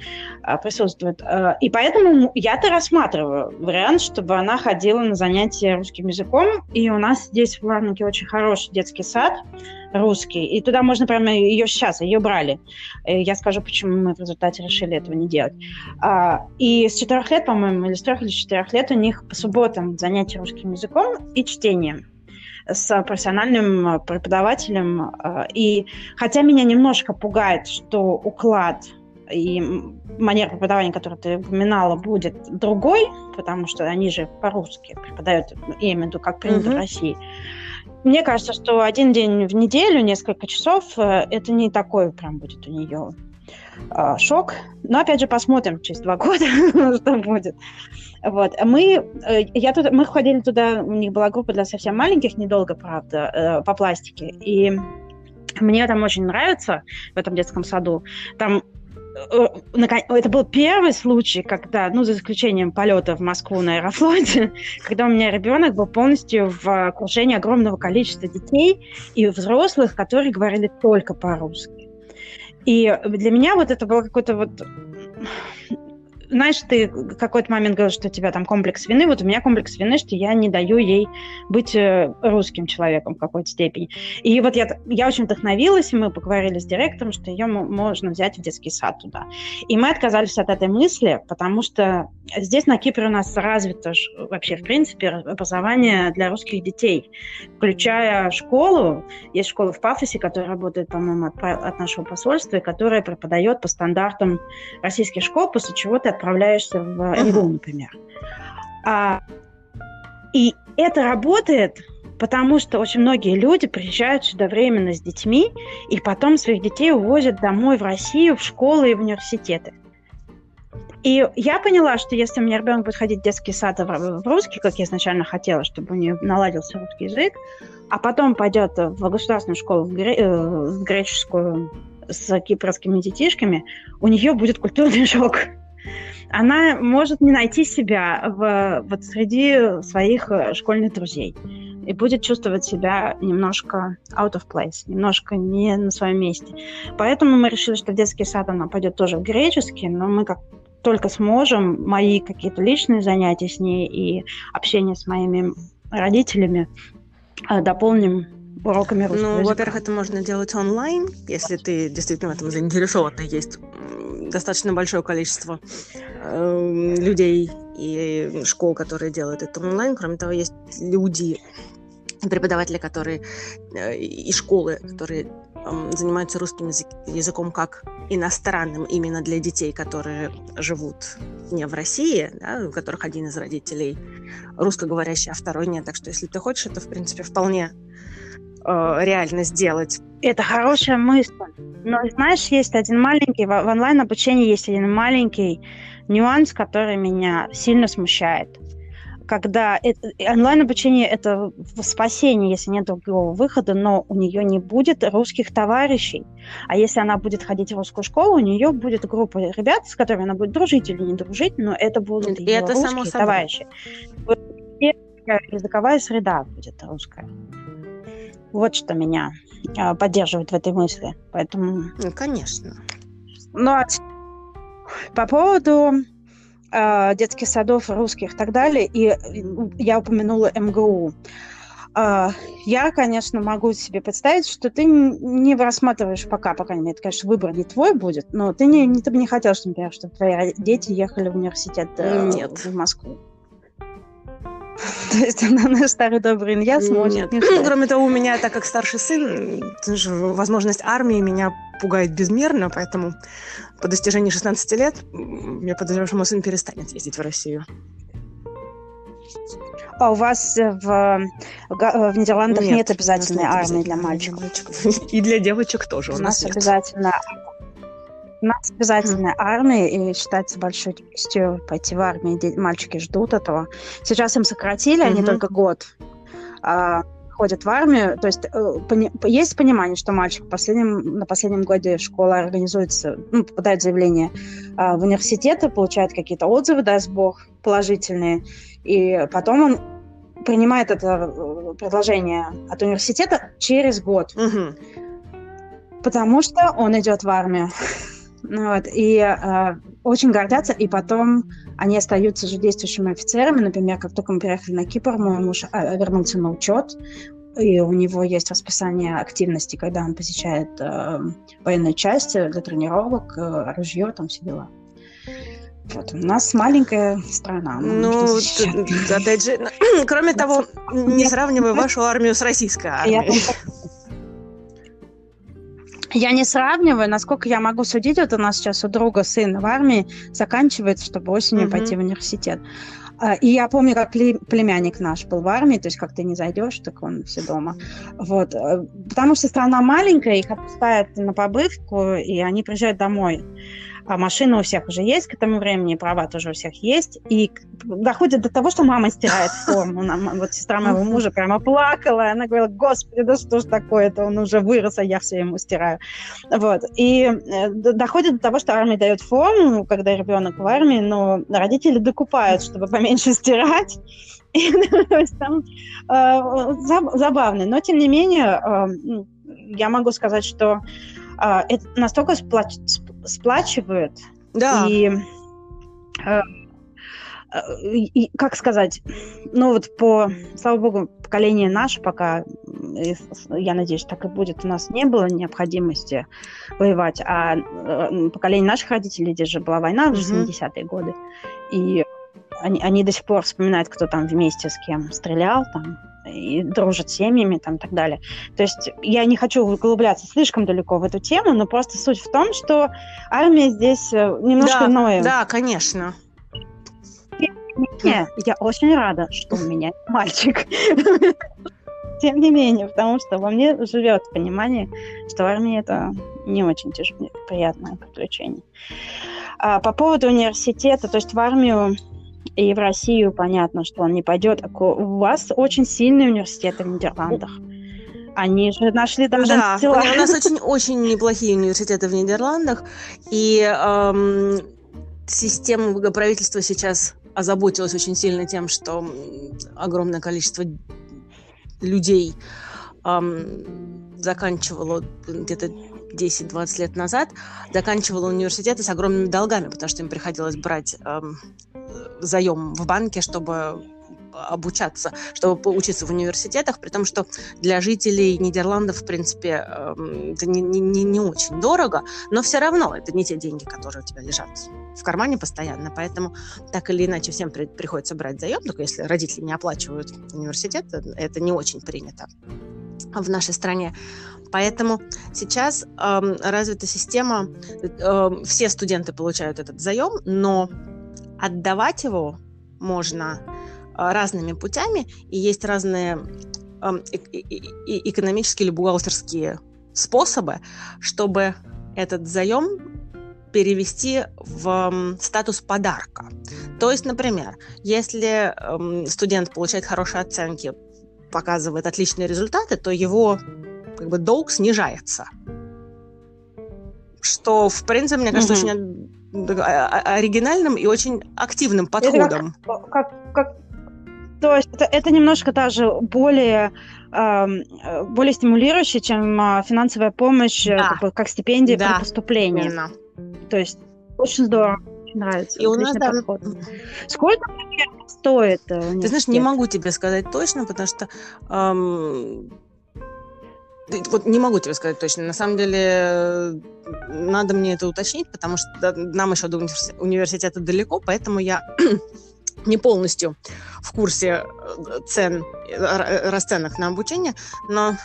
[SPEAKER 1] а, присутствует. А, и поэтому я-то рассматриваю вариант, чтобы она ходила на занятия русским языком. И у нас здесь в Ларнике очень хороший детский сад русский. И туда можно прямо ее сейчас, ее брали. И я скажу, почему мы в результате решили этого не делать. А, и с четырех лет, по-моему, или с трех или четырех лет у них по субботам занятия русским языком и чтением с профессиональным э, преподавателем. Э, и хотя меня немножко пугает, что уклад и манера преподавания, которую ты упоминала, будет другой, потому что они же по-русски преподают, я имею в виду, как принято mm-hmm. в России. Мне кажется, что один день в неделю, несколько часов, э, это не такой прям будет у нее шок. Но опять же посмотрим через два года, что будет. Вот. Мы, э, я тут, мы ходили туда, у них была группа для совсем маленьких, недолго, правда, э, по пластике. И мне там очень нравится в этом детском саду. Там э, это был первый случай, когда, ну, за исключением полета в Москву на Аэрофлоте, когда у меня ребенок был полностью в окружении огромного количества детей и взрослых, которые говорили только по-русски. И для меня вот это было какое-то вот знаешь, ты какой-то момент говорил, что у тебя там комплекс вины. Вот у меня комплекс вины, что я не даю ей быть э, русским человеком в какой-то степени. И вот я, я очень вдохновилась, и мы поговорили с директором, что ее можно взять в детский сад туда. И мы отказались от этой мысли, потому что здесь на Кипре у нас развито вообще, в принципе, образование для русских детей, включая школу. Есть школа в Пафосе, которая работает, по-моему, от, от нашего посольства, и которая преподает по стандартам российских школ, после чего ты отправляешься в МГУ, например. А, и это работает, потому что очень многие люди приезжают сюда временно с детьми, и потом своих детей увозят домой в Россию, в школы и в университеты. И я поняла, что если у меня ребенок будет ходить в детский сад в русский, как я изначально хотела, чтобы у нее наладился русский язык, а потом пойдет в государственную школу, в, гре- э, в греческую с кипрскими детишками, у нее будет культурный шок она может не найти себя в, вот среди своих э, школьных друзей и будет чувствовать себя немножко out of place, немножко не на своем месте. Поэтому мы решили, что в детский сад она пойдет тоже в греческий, но мы как только сможем, мои какие-то личные занятия с ней и общение с моими родителями э, дополним уроками русского
[SPEAKER 2] Ну, во-первых, это можно делать онлайн, если ты действительно в этом заинтересован. Есть достаточно большое количество э, людей и школ, которые делают это онлайн. Кроме того, есть люди, преподаватели, которые э, и школы, которые э, занимаются русским язык, языком как иностранным именно для детей, которые живут не в России, да, у которых один из родителей русскоговорящий, а второй нет. Так что если ты хочешь, это, в принципе, вполне э, реально сделать.
[SPEAKER 1] Это хорошая мысль. Но, знаешь, есть один маленький, в онлайн-обучении есть один маленький нюанс, который меня сильно смущает. Когда это, онлайн-обучение – это спасение, если нет другого выхода, но у нее не будет русских товарищей. А если она будет ходить в русскую школу, у нее будет группа ребят, с которыми она будет дружить или не дружить, но это будут ее
[SPEAKER 2] это
[SPEAKER 1] русские
[SPEAKER 2] само
[SPEAKER 1] товарищи. Языковая среда будет русская. Вот что меня а, поддерживает в этой мысли. Поэтому...
[SPEAKER 2] Ну, конечно.
[SPEAKER 1] Ну, а по поводу э, детских садов русских и так далее, и я упомянула МГУ. Э, я, конечно, могу себе представить, что ты не рассматриваешь пока, по крайней мере, конечно, выбор не твой будет, но ты не, ты бы не хотел, например, чтобы твои дети ехали в университет э,
[SPEAKER 2] Нет.
[SPEAKER 1] в Москву. То есть она наш старый добрый Илья смотрит.
[SPEAKER 2] Нет. Кроме того, у меня, так как старший сын, возможность армии меня пугает безмерно, поэтому по достижении 16 лет я подозреваю, что мой сын перестанет ездить в Россию.
[SPEAKER 1] А у вас в, в Нидерландах нет, нет обязательной армии для мальчиков?
[SPEAKER 2] И для девочек тоже
[SPEAKER 1] у,
[SPEAKER 2] у
[SPEAKER 1] нас,
[SPEAKER 2] нас нет.
[SPEAKER 1] обязательно у нас обязательная армия, и считается большой честью пойти в армию. Мальчики ждут этого. Сейчас им сократили, они только год а, ходят в армию. То есть э, пони- есть понимание, что мальчик в последнем, на последнем годе школа организуется, ну, попадает заявление а, в университеты, получает какие-то отзывы, даст бог, положительные, и потом он принимает это э, предложение от университета через год.
[SPEAKER 2] Угу.
[SPEAKER 1] Потому что он идет в армию. Вот, и э, очень гордятся, и потом они остаются же действующими офицерами. Например, как только мы приехали на Кипр, мой муж э, вернулся на учет, и у него есть расписание активности, когда он посещает э, военные части для тренировок, э, ружье, там все дела. Вот, у нас маленькая страна.
[SPEAKER 2] Ну, опять же, кроме того, не сравнивай вашу армию с российской армией.
[SPEAKER 1] Я не сравниваю, насколько я могу судить. Вот у нас сейчас у друга сын в армии заканчивается, чтобы осенью mm-hmm. пойти в университет. А, и я помню, как племянник наш был в армии, то есть как ты не зайдешь, так он все дома. Вот. Э, потому что страна маленькая, их отпускают на побывку, и они приезжают домой а машина у всех уже есть к этому времени, права тоже у всех есть, и доходит до того, что мама стирает форму. Нам, вот сестра моего мужа прямо плакала, она говорила, господи, да что ж такое-то, он уже вырос, а я все ему стираю. Вот. И э, доходит до того, что армия дает форму, когда ребенок в армии, но родители докупают, чтобы поменьше стирать. там э, забавно. Но, тем не менее, э, я могу сказать, что это настолько сплач, сплачивают.
[SPEAKER 2] Да.
[SPEAKER 1] И и, как сказать, ну вот по, слава богу, поколение наше пока, я надеюсь, так и будет, у нас не было необходимости воевать, а поколение наших родителей, здесь же была война в 70-е годы, и они, они до сих пор вспоминают, кто там вместе с кем стрелял, там, и дружат семьями там, и так далее. То есть я не хочу углубляться слишком далеко в эту тему, но просто суть в том, что армия здесь э, немножко
[SPEAKER 2] да,
[SPEAKER 1] иное.
[SPEAKER 2] Да, конечно.
[SPEAKER 1] Не, я очень рада, что у меня мальчик. Тем не менее, потому что во мне живет понимание, что армия это не очень тяжелое, приятное приключение. А по поводу университета, то есть в армию и в Россию понятно, что он не пойдет. У вас очень сильные университеты в Нидерландах. Они же нашли там
[SPEAKER 2] да, у нас очень очень неплохие университеты в Нидерландах, и эм, система правительства сейчас озаботилась очень сильно тем, что огромное количество людей заканчивало где-то 10-20 лет назад, заканчивало университеты с огромными долгами, потому что им приходилось брать заем в банке, чтобы обучаться, чтобы поучиться в университетах, при том, что для жителей Нидерландов, в принципе, эм, это не, не, не очень дорого, но все равно это не те деньги, которые у тебя лежат в кармане постоянно, поэтому так или иначе всем при, приходится брать заем, только если родители не оплачивают университет, это не очень принято в нашей стране. Поэтому сейчас э, развита система, э, все студенты получают этот заем, но отдавать его можно разными путями, и есть разные экономические или бухгалтерские способы, чтобы этот заем перевести в статус подарка. То есть, например, если студент получает хорошие оценки, показывает отличные результаты, то его как бы долг снижается. Что, в принципе, мне кажется, угу. очень оригинальным и очень активным подходом.
[SPEAKER 1] Это как, как, как то есть это, это немножко даже более, э, более стимулирующее, чем э, финансовая помощь, э, да. как, бы, как стипендия да. при поступлении. Именно. То есть очень здорово. Очень нравится.
[SPEAKER 2] И у нас да.
[SPEAKER 1] Сколько примерно стоит?
[SPEAKER 2] Университет? Ты знаешь, не могу тебе сказать точно, потому что эм, вот не могу тебе сказать точно. На самом деле надо мне это уточнить, потому что нам еще до университета далеко, поэтому я не полностью в курсе э, цен, э, расценок на обучение, но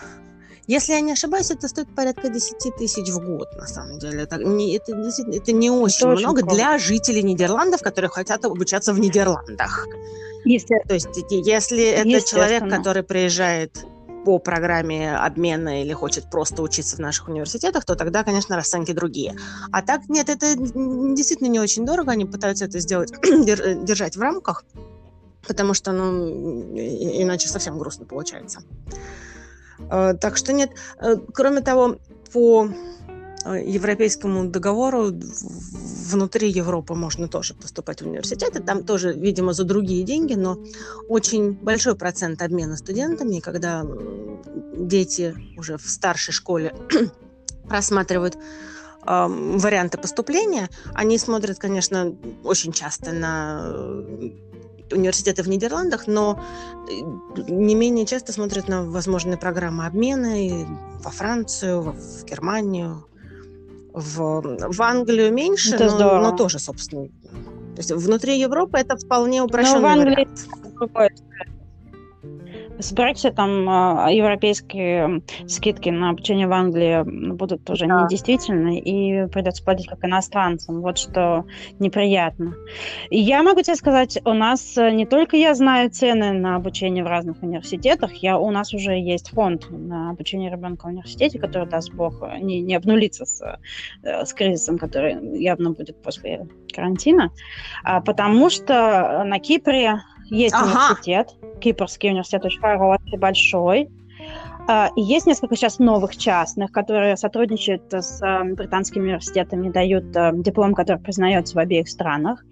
[SPEAKER 2] если я не ошибаюсь, это стоит порядка 10 тысяч в год, на самом деле. Это не, это, действительно, это не очень это много очень для жителей Нидерландов, которые хотят обучаться в Нидерландах. То есть, если это человек, который приезжает по программе обмена или хочет просто учиться в наших университетах, то тогда, конечно, расценки другие. А так, нет, это действительно не очень дорого, они пытаются это сделать, держать в рамках, потому что, ну, иначе совсем грустно получается. Э, так что нет, э, кроме того, по европейскому договору внутри Европы можно тоже поступать в университеты. Там тоже, видимо, за другие деньги, но очень большой процент обмена студентами. Когда дети уже в старшей школе рассматривают э, варианты поступления, они смотрят, конечно, очень часто на э, университеты в Нидерландах, но э, не менее часто смотрят на возможные программы обмена и во Францию, в Германию, в, в Англию меньше, но, но тоже, собственно. То есть внутри Европы это вполне упрощенный но в Англии вариант
[SPEAKER 1] Брекситом э, европейские скидки на обучение в Англии будут уже да. недействительны, и придется платить как иностранцам. Вот что неприятно. Я могу тебе сказать, у нас э, не только я знаю цены на обучение в разных университетах, я, у нас уже есть фонд на обучение ребенка в университете, который, даст бог, не, не обнулится с, э, с кризисом, который явно будет после карантина, а, потому что на Кипре есть ага. университет, Кипрский университет очень хороший, большой. А, и есть несколько сейчас новых частных, которые сотрудничают с э, британскими университетами, дают э, диплом, который признается в обеих странах.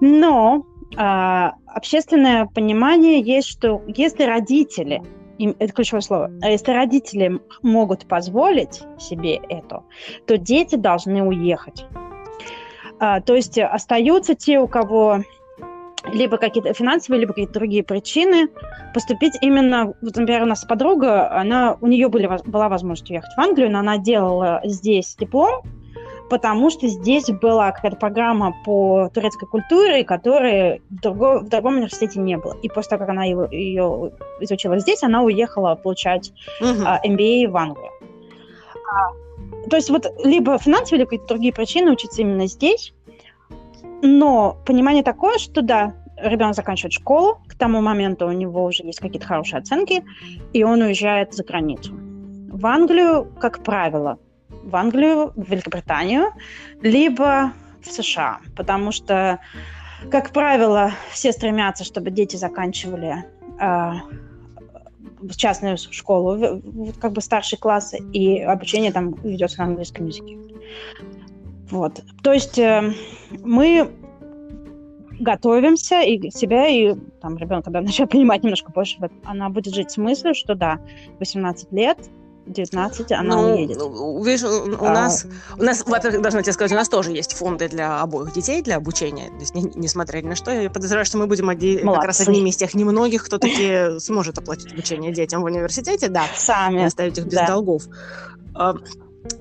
[SPEAKER 1] Но а, общественное понимание есть, что если родители это ключевое слово. А если родители могут позволить себе это, то дети должны уехать. А, то есть остаются те, у кого либо какие-то финансовые, либо какие-то другие причины поступить именно, вот, например, у нас подруга, она, у нее были, была возможность уехать в Англию, но она делала здесь диплом, потому что здесь была какая-то программа по турецкой культуре, которой в, друго, в другом университете не было. И после того, как она его, ее изучила здесь, она уехала получать uh-huh. а, MBA в Англию. А, то есть вот либо финансовые, либо какие-то другие причины учиться именно здесь, но понимание такое, что да, ребенок заканчивает школу, к тому моменту у него уже есть какие-то хорошие оценки, и он уезжает за границу. В Англию, как правило, в Англию, в Великобританию, либо в США, потому что, как правило, все стремятся, чтобы дети заканчивали э, частную школу, как бы старшие классы, и обучение там ведется на английском языке. Вот. То есть э, мы готовимся и себя, и там ребенок, когда начнет понимать немножко больше, она будет жить с мыслью, что да, 18 лет, 19, она ну, уедет.
[SPEAKER 2] Видишь, у, а... нас, у нас, во-первых, должна тебе сказать, у нас тоже есть фонды для обоих детей, для обучения, то есть не, несмотря ни на что, я подозреваю, что мы будем оди... как раз одними из тех немногих, кто таки сможет оплатить обучение детям в университете, да,
[SPEAKER 1] Сами.
[SPEAKER 2] и оставить их без да. долгов.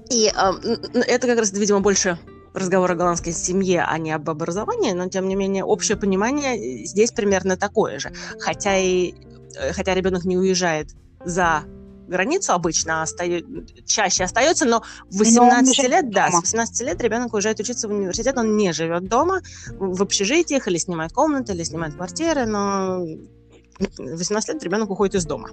[SPEAKER 2] И а, это как раз, видимо, больше разговор о голландской семье, а не об образовании, но, тем не менее, общее понимание здесь примерно такое же. Хотя, и, э, хотя ребенок не уезжает за границу обычно, а остаю, чаще остается, но в 18 но лет, да, с 18 лет ребенок уезжает учиться в университет, он не живет дома, в общежитиях, или снимает комнаты, или снимает квартиры, но в 18 лет ребенок уходит из дома.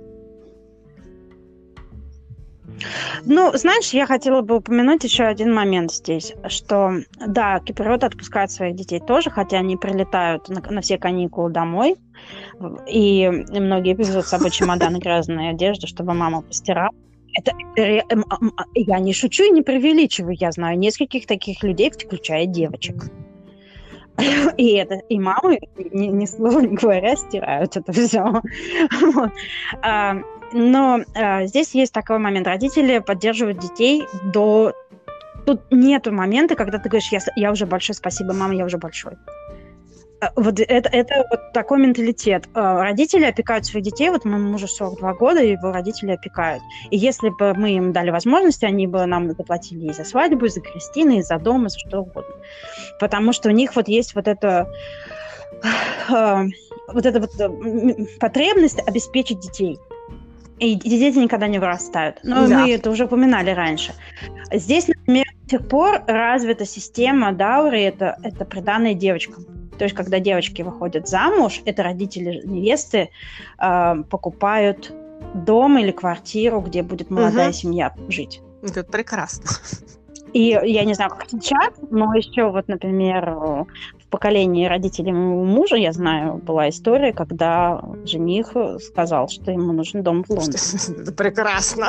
[SPEAKER 1] Ну, знаешь, я хотела бы упомянуть еще один момент здесь, что, да, киприоты отпускают своих детей тоже, хотя они прилетают на, на все каникулы домой, и многие везут с собой чемоданы грязной одежды, чтобы мама постирала. Это, это, я не шучу и не преувеличиваю. Я знаю нескольких таких людей, включая девочек. И это и мамы, ни, ни слова не говоря, стирают это все. Вот. А, но э, здесь есть такой момент. Родители поддерживают детей до... Тут нет момента, когда ты говоришь, я, я уже большой, спасибо, мама, я уже большой. Э, вот это, это вот такой менталитет. Э, родители опекают своих детей. Вот моему мужу 42 года, его родители опекают. И если бы мы им дали возможность, они бы нам заплатили и за свадьбу, и за крестины, и за дом, и за что угодно. Потому что у них вот есть вот это э, вот эта вот потребность обеспечить детей. И дети никогда не вырастают. Но да. мы это уже упоминали раньше. Здесь, например, до сих пор развита система даури, это, это приданное девочкам. То есть, когда девочки выходят замуж, это родители невесты э, покупают дом или квартиру, где будет молодая угу. семья жить.
[SPEAKER 2] Это прекрасно.
[SPEAKER 1] И я не знаю, как сейчас, но еще вот, например, поколении родителей мужа, я знаю, была история, когда жених сказал, что ему нужен дом в Лондоне.
[SPEAKER 2] Это прекрасно.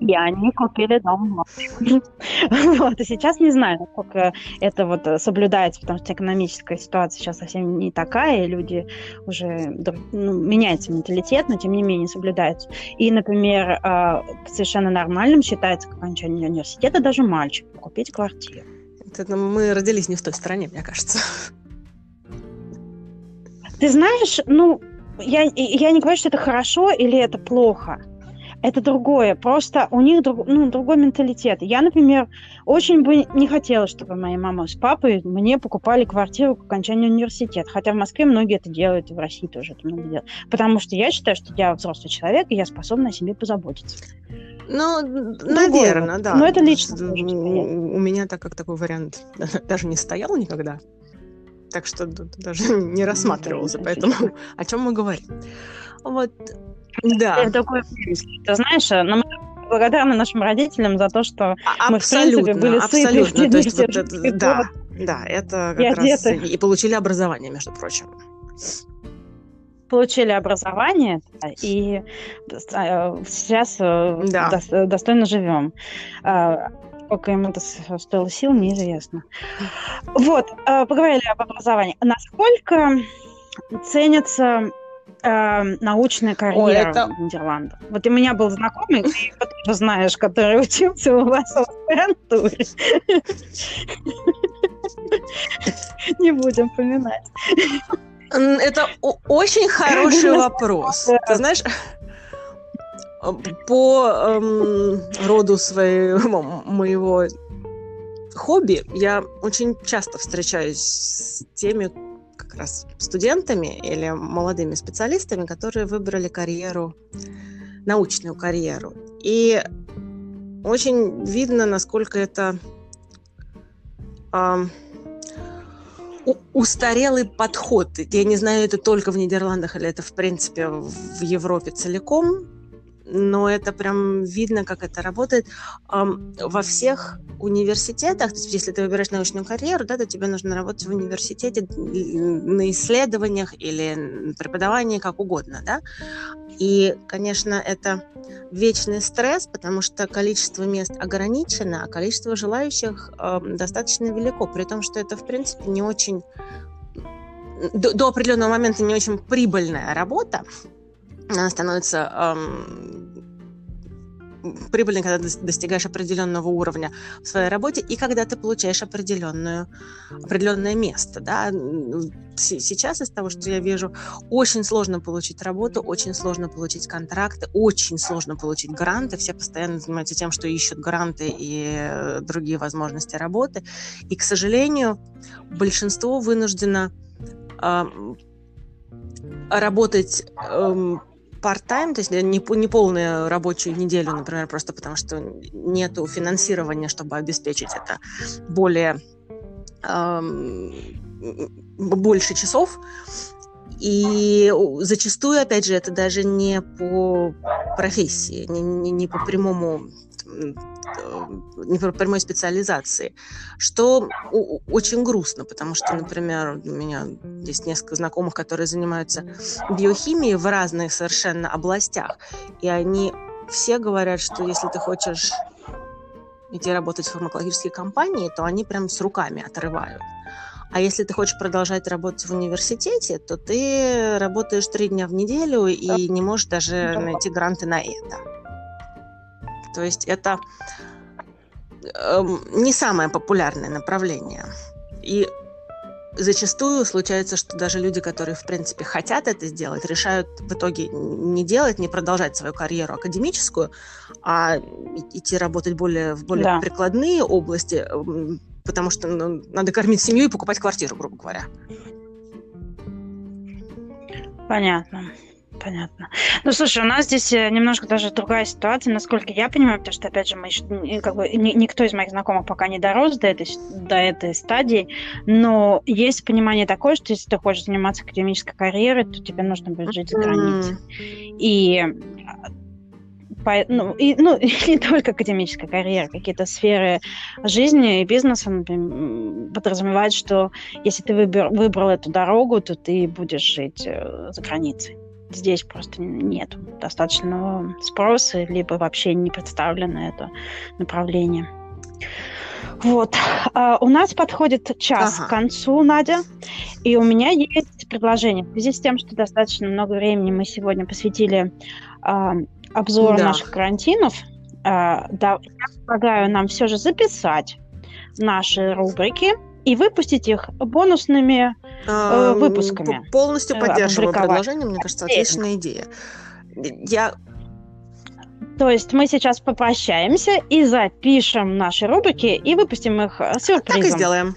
[SPEAKER 1] И они купили дом Вот, и сейчас не знаю, насколько это вот соблюдается, потому что экономическая ситуация сейчас совсем не такая, и люди уже ну, меняется менталитет, но тем не менее соблюдается. И, например, а, совершенно нормальным считается к окончанию университета даже мальчик купить квартиру.
[SPEAKER 2] Это мы родились не в той стране, мне кажется.
[SPEAKER 1] Ты знаешь, ну, я, я не говорю, что это хорошо или это плохо это другое. Просто у них друг, ну, другой менталитет. Я, например, очень бы не хотела, чтобы моя мама с папой мне покупали квартиру к окончанию университета. Хотя в Москве многие это делают, и в России тоже это много делают. Потому что я считаю, что я взрослый человек, и я способна о себе позаботиться.
[SPEAKER 2] Ну, наверное, да.
[SPEAKER 1] Но это лично.
[SPEAKER 2] У меня так как такой вариант даже не стоял никогда. Так что даже не рассматривался, поэтому о чем мы говорим. Вот да.
[SPEAKER 1] Такой, ты знаешь, но мы благодарны нашим родителям за то, что абсолютно, мы, в принципе, были
[SPEAKER 2] абсолютно. сыты. То есть, вот это, да, да, это как и раз... Одеты. И получили образование, между прочим.
[SPEAKER 1] Получили образование, да, и э, сейчас э, да. достойно живем. А, сколько ему это стоило сил, неизвестно. Вот, э, поговорили об образовании. Насколько ценятся э, научная карьера Ой, это... в Нидерландах. Вот у меня был знакомый, ты его тоже знаешь, который учился у вас в аспирантуре. не будем поминать.
[SPEAKER 2] Это очень хороший вопрос. Ты знаешь, по эм, роду своего моего хобби я очень часто встречаюсь с теми раз студентами или молодыми специалистами, которые выбрали карьеру, научную карьеру. И очень видно, насколько это э, устарелый подход. Я не знаю, это только в Нидерландах или это, в принципе, в Европе целиком, но это прям видно, как это работает. Во всех университетах, то есть если ты выбираешь научную карьеру, да, то тебе нужно работать в университете на исследованиях или преподавании, как угодно, да. И, конечно, это вечный стресс, потому что количество мест ограничено, а количество желающих достаточно велико, при том, что это, в принципе, не очень до, до определенного момента не очень прибыльная работа, она становится эм, прибыльной, когда достигаешь определенного уровня в своей работе и когда ты получаешь определенную, определенное место. Да? Сейчас из того, что я вижу, очень сложно получить работу, очень сложно получить контракты, очень сложно получить гранты. Все постоянно занимаются тем, что ищут гранты и э, другие возможности работы. И, к сожалению, большинство вынуждено э, работать э, part-time, то есть не, не полную рабочую неделю, например, просто потому что нет финансирования, чтобы обеспечить это более эм, больше часов. И зачастую, опять же, это даже не по профессии, не, не, не по прямому Э, прямой специализации, что очень грустно, потому что, например, у меня есть несколько знакомых, которые занимаются биохимией в разных совершенно областях, и они все говорят, что если ты хочешь идти работать в фармакологические компании, то они прям с руками отрывают. А если ты хочешь продолжать работать в университете, то ты работаешь три дня в неделю и не можешь даже найти гранты на это. То есть это э, не самое популярное направление. И зачастую случается, что даже люди, которые, в принципе, хотят это сделать, решают в итоге не делать, не продолжать свою карьеру академическую, а идти работать более, в более да. прикладные области, потому что ну, надо кормить семью и покупать квартиру, грубо говоря.
[SPEAKER 1] Понятно. Понятно. Ну, слушай, у нас здесь э, немножко даже другая ситуация, насколько я понимаю, потому что, опять же, мы еще, как бы, никто из моих знакомых пока не дорос до этой, до этой стадии, но есть понимание такое, что если ты хочешь заниматься академической карьерой, то тебе нужно будет жить за границей. И по, ну, и, ну, не только академическая карьера, какие-то сферы жизни и бизнеса например, подразумевают, что если ты выбер, выбрал эту дорогу, то ты будешь жить э, за границей здесь просто нет достаточного спроса, либо вообще не представлено это направление. Вот. А у нас подходит час ага. к концу, Надя, и у меня есть предложение. В связи с тем, что достаточно много времени мы сегодня посвятили а, обзору да. наших карантинов, а, да, я предлагаю нам все же записать наши рубрики и выпустить их бонусными э, выпусками.
[SPEAKER 2] Полностью э, поддерживаю предложение, мне кажется, отличная идея. Я
[SPEAKER 1] то есть мы сейчас попрощаемся и запишем наши рубрики и выпустим их сюрпризом.
[SPEAKER 2] Так и сделаем.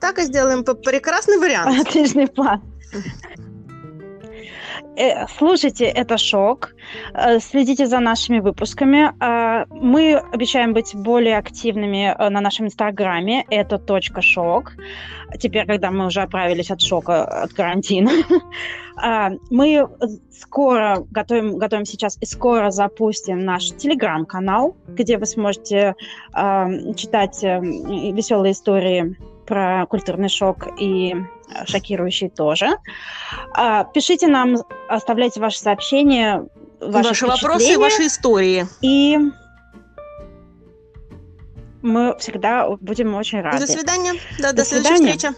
[SPEAKER 2] Так и сделаем. Прекрасный вариант.
[SPEAKER 1] Отличный план. Э, слушайте, это шок. Э, следите за нашими выпусками. Э, мы обещаем быть более активными на нашем инстаграме. Это точка шок. Теперь, когда мы уже оправились от шока, от карантина. Мы скоро готовим, готовим сейчас и скоро запустим наш телеграм-канал, где вы сможете читать веселые истории про культурный шок и шокирующий тоже. А, пишите нам, оставляйте ваши сообщения,
[SPEAKER 2] ваши, ваши вопросы и ваши истории.
[SPEAKER 1] И мы всегда будем очень рады.
[SPEAKER 2] До свидания. Да, до, до следующей встречи.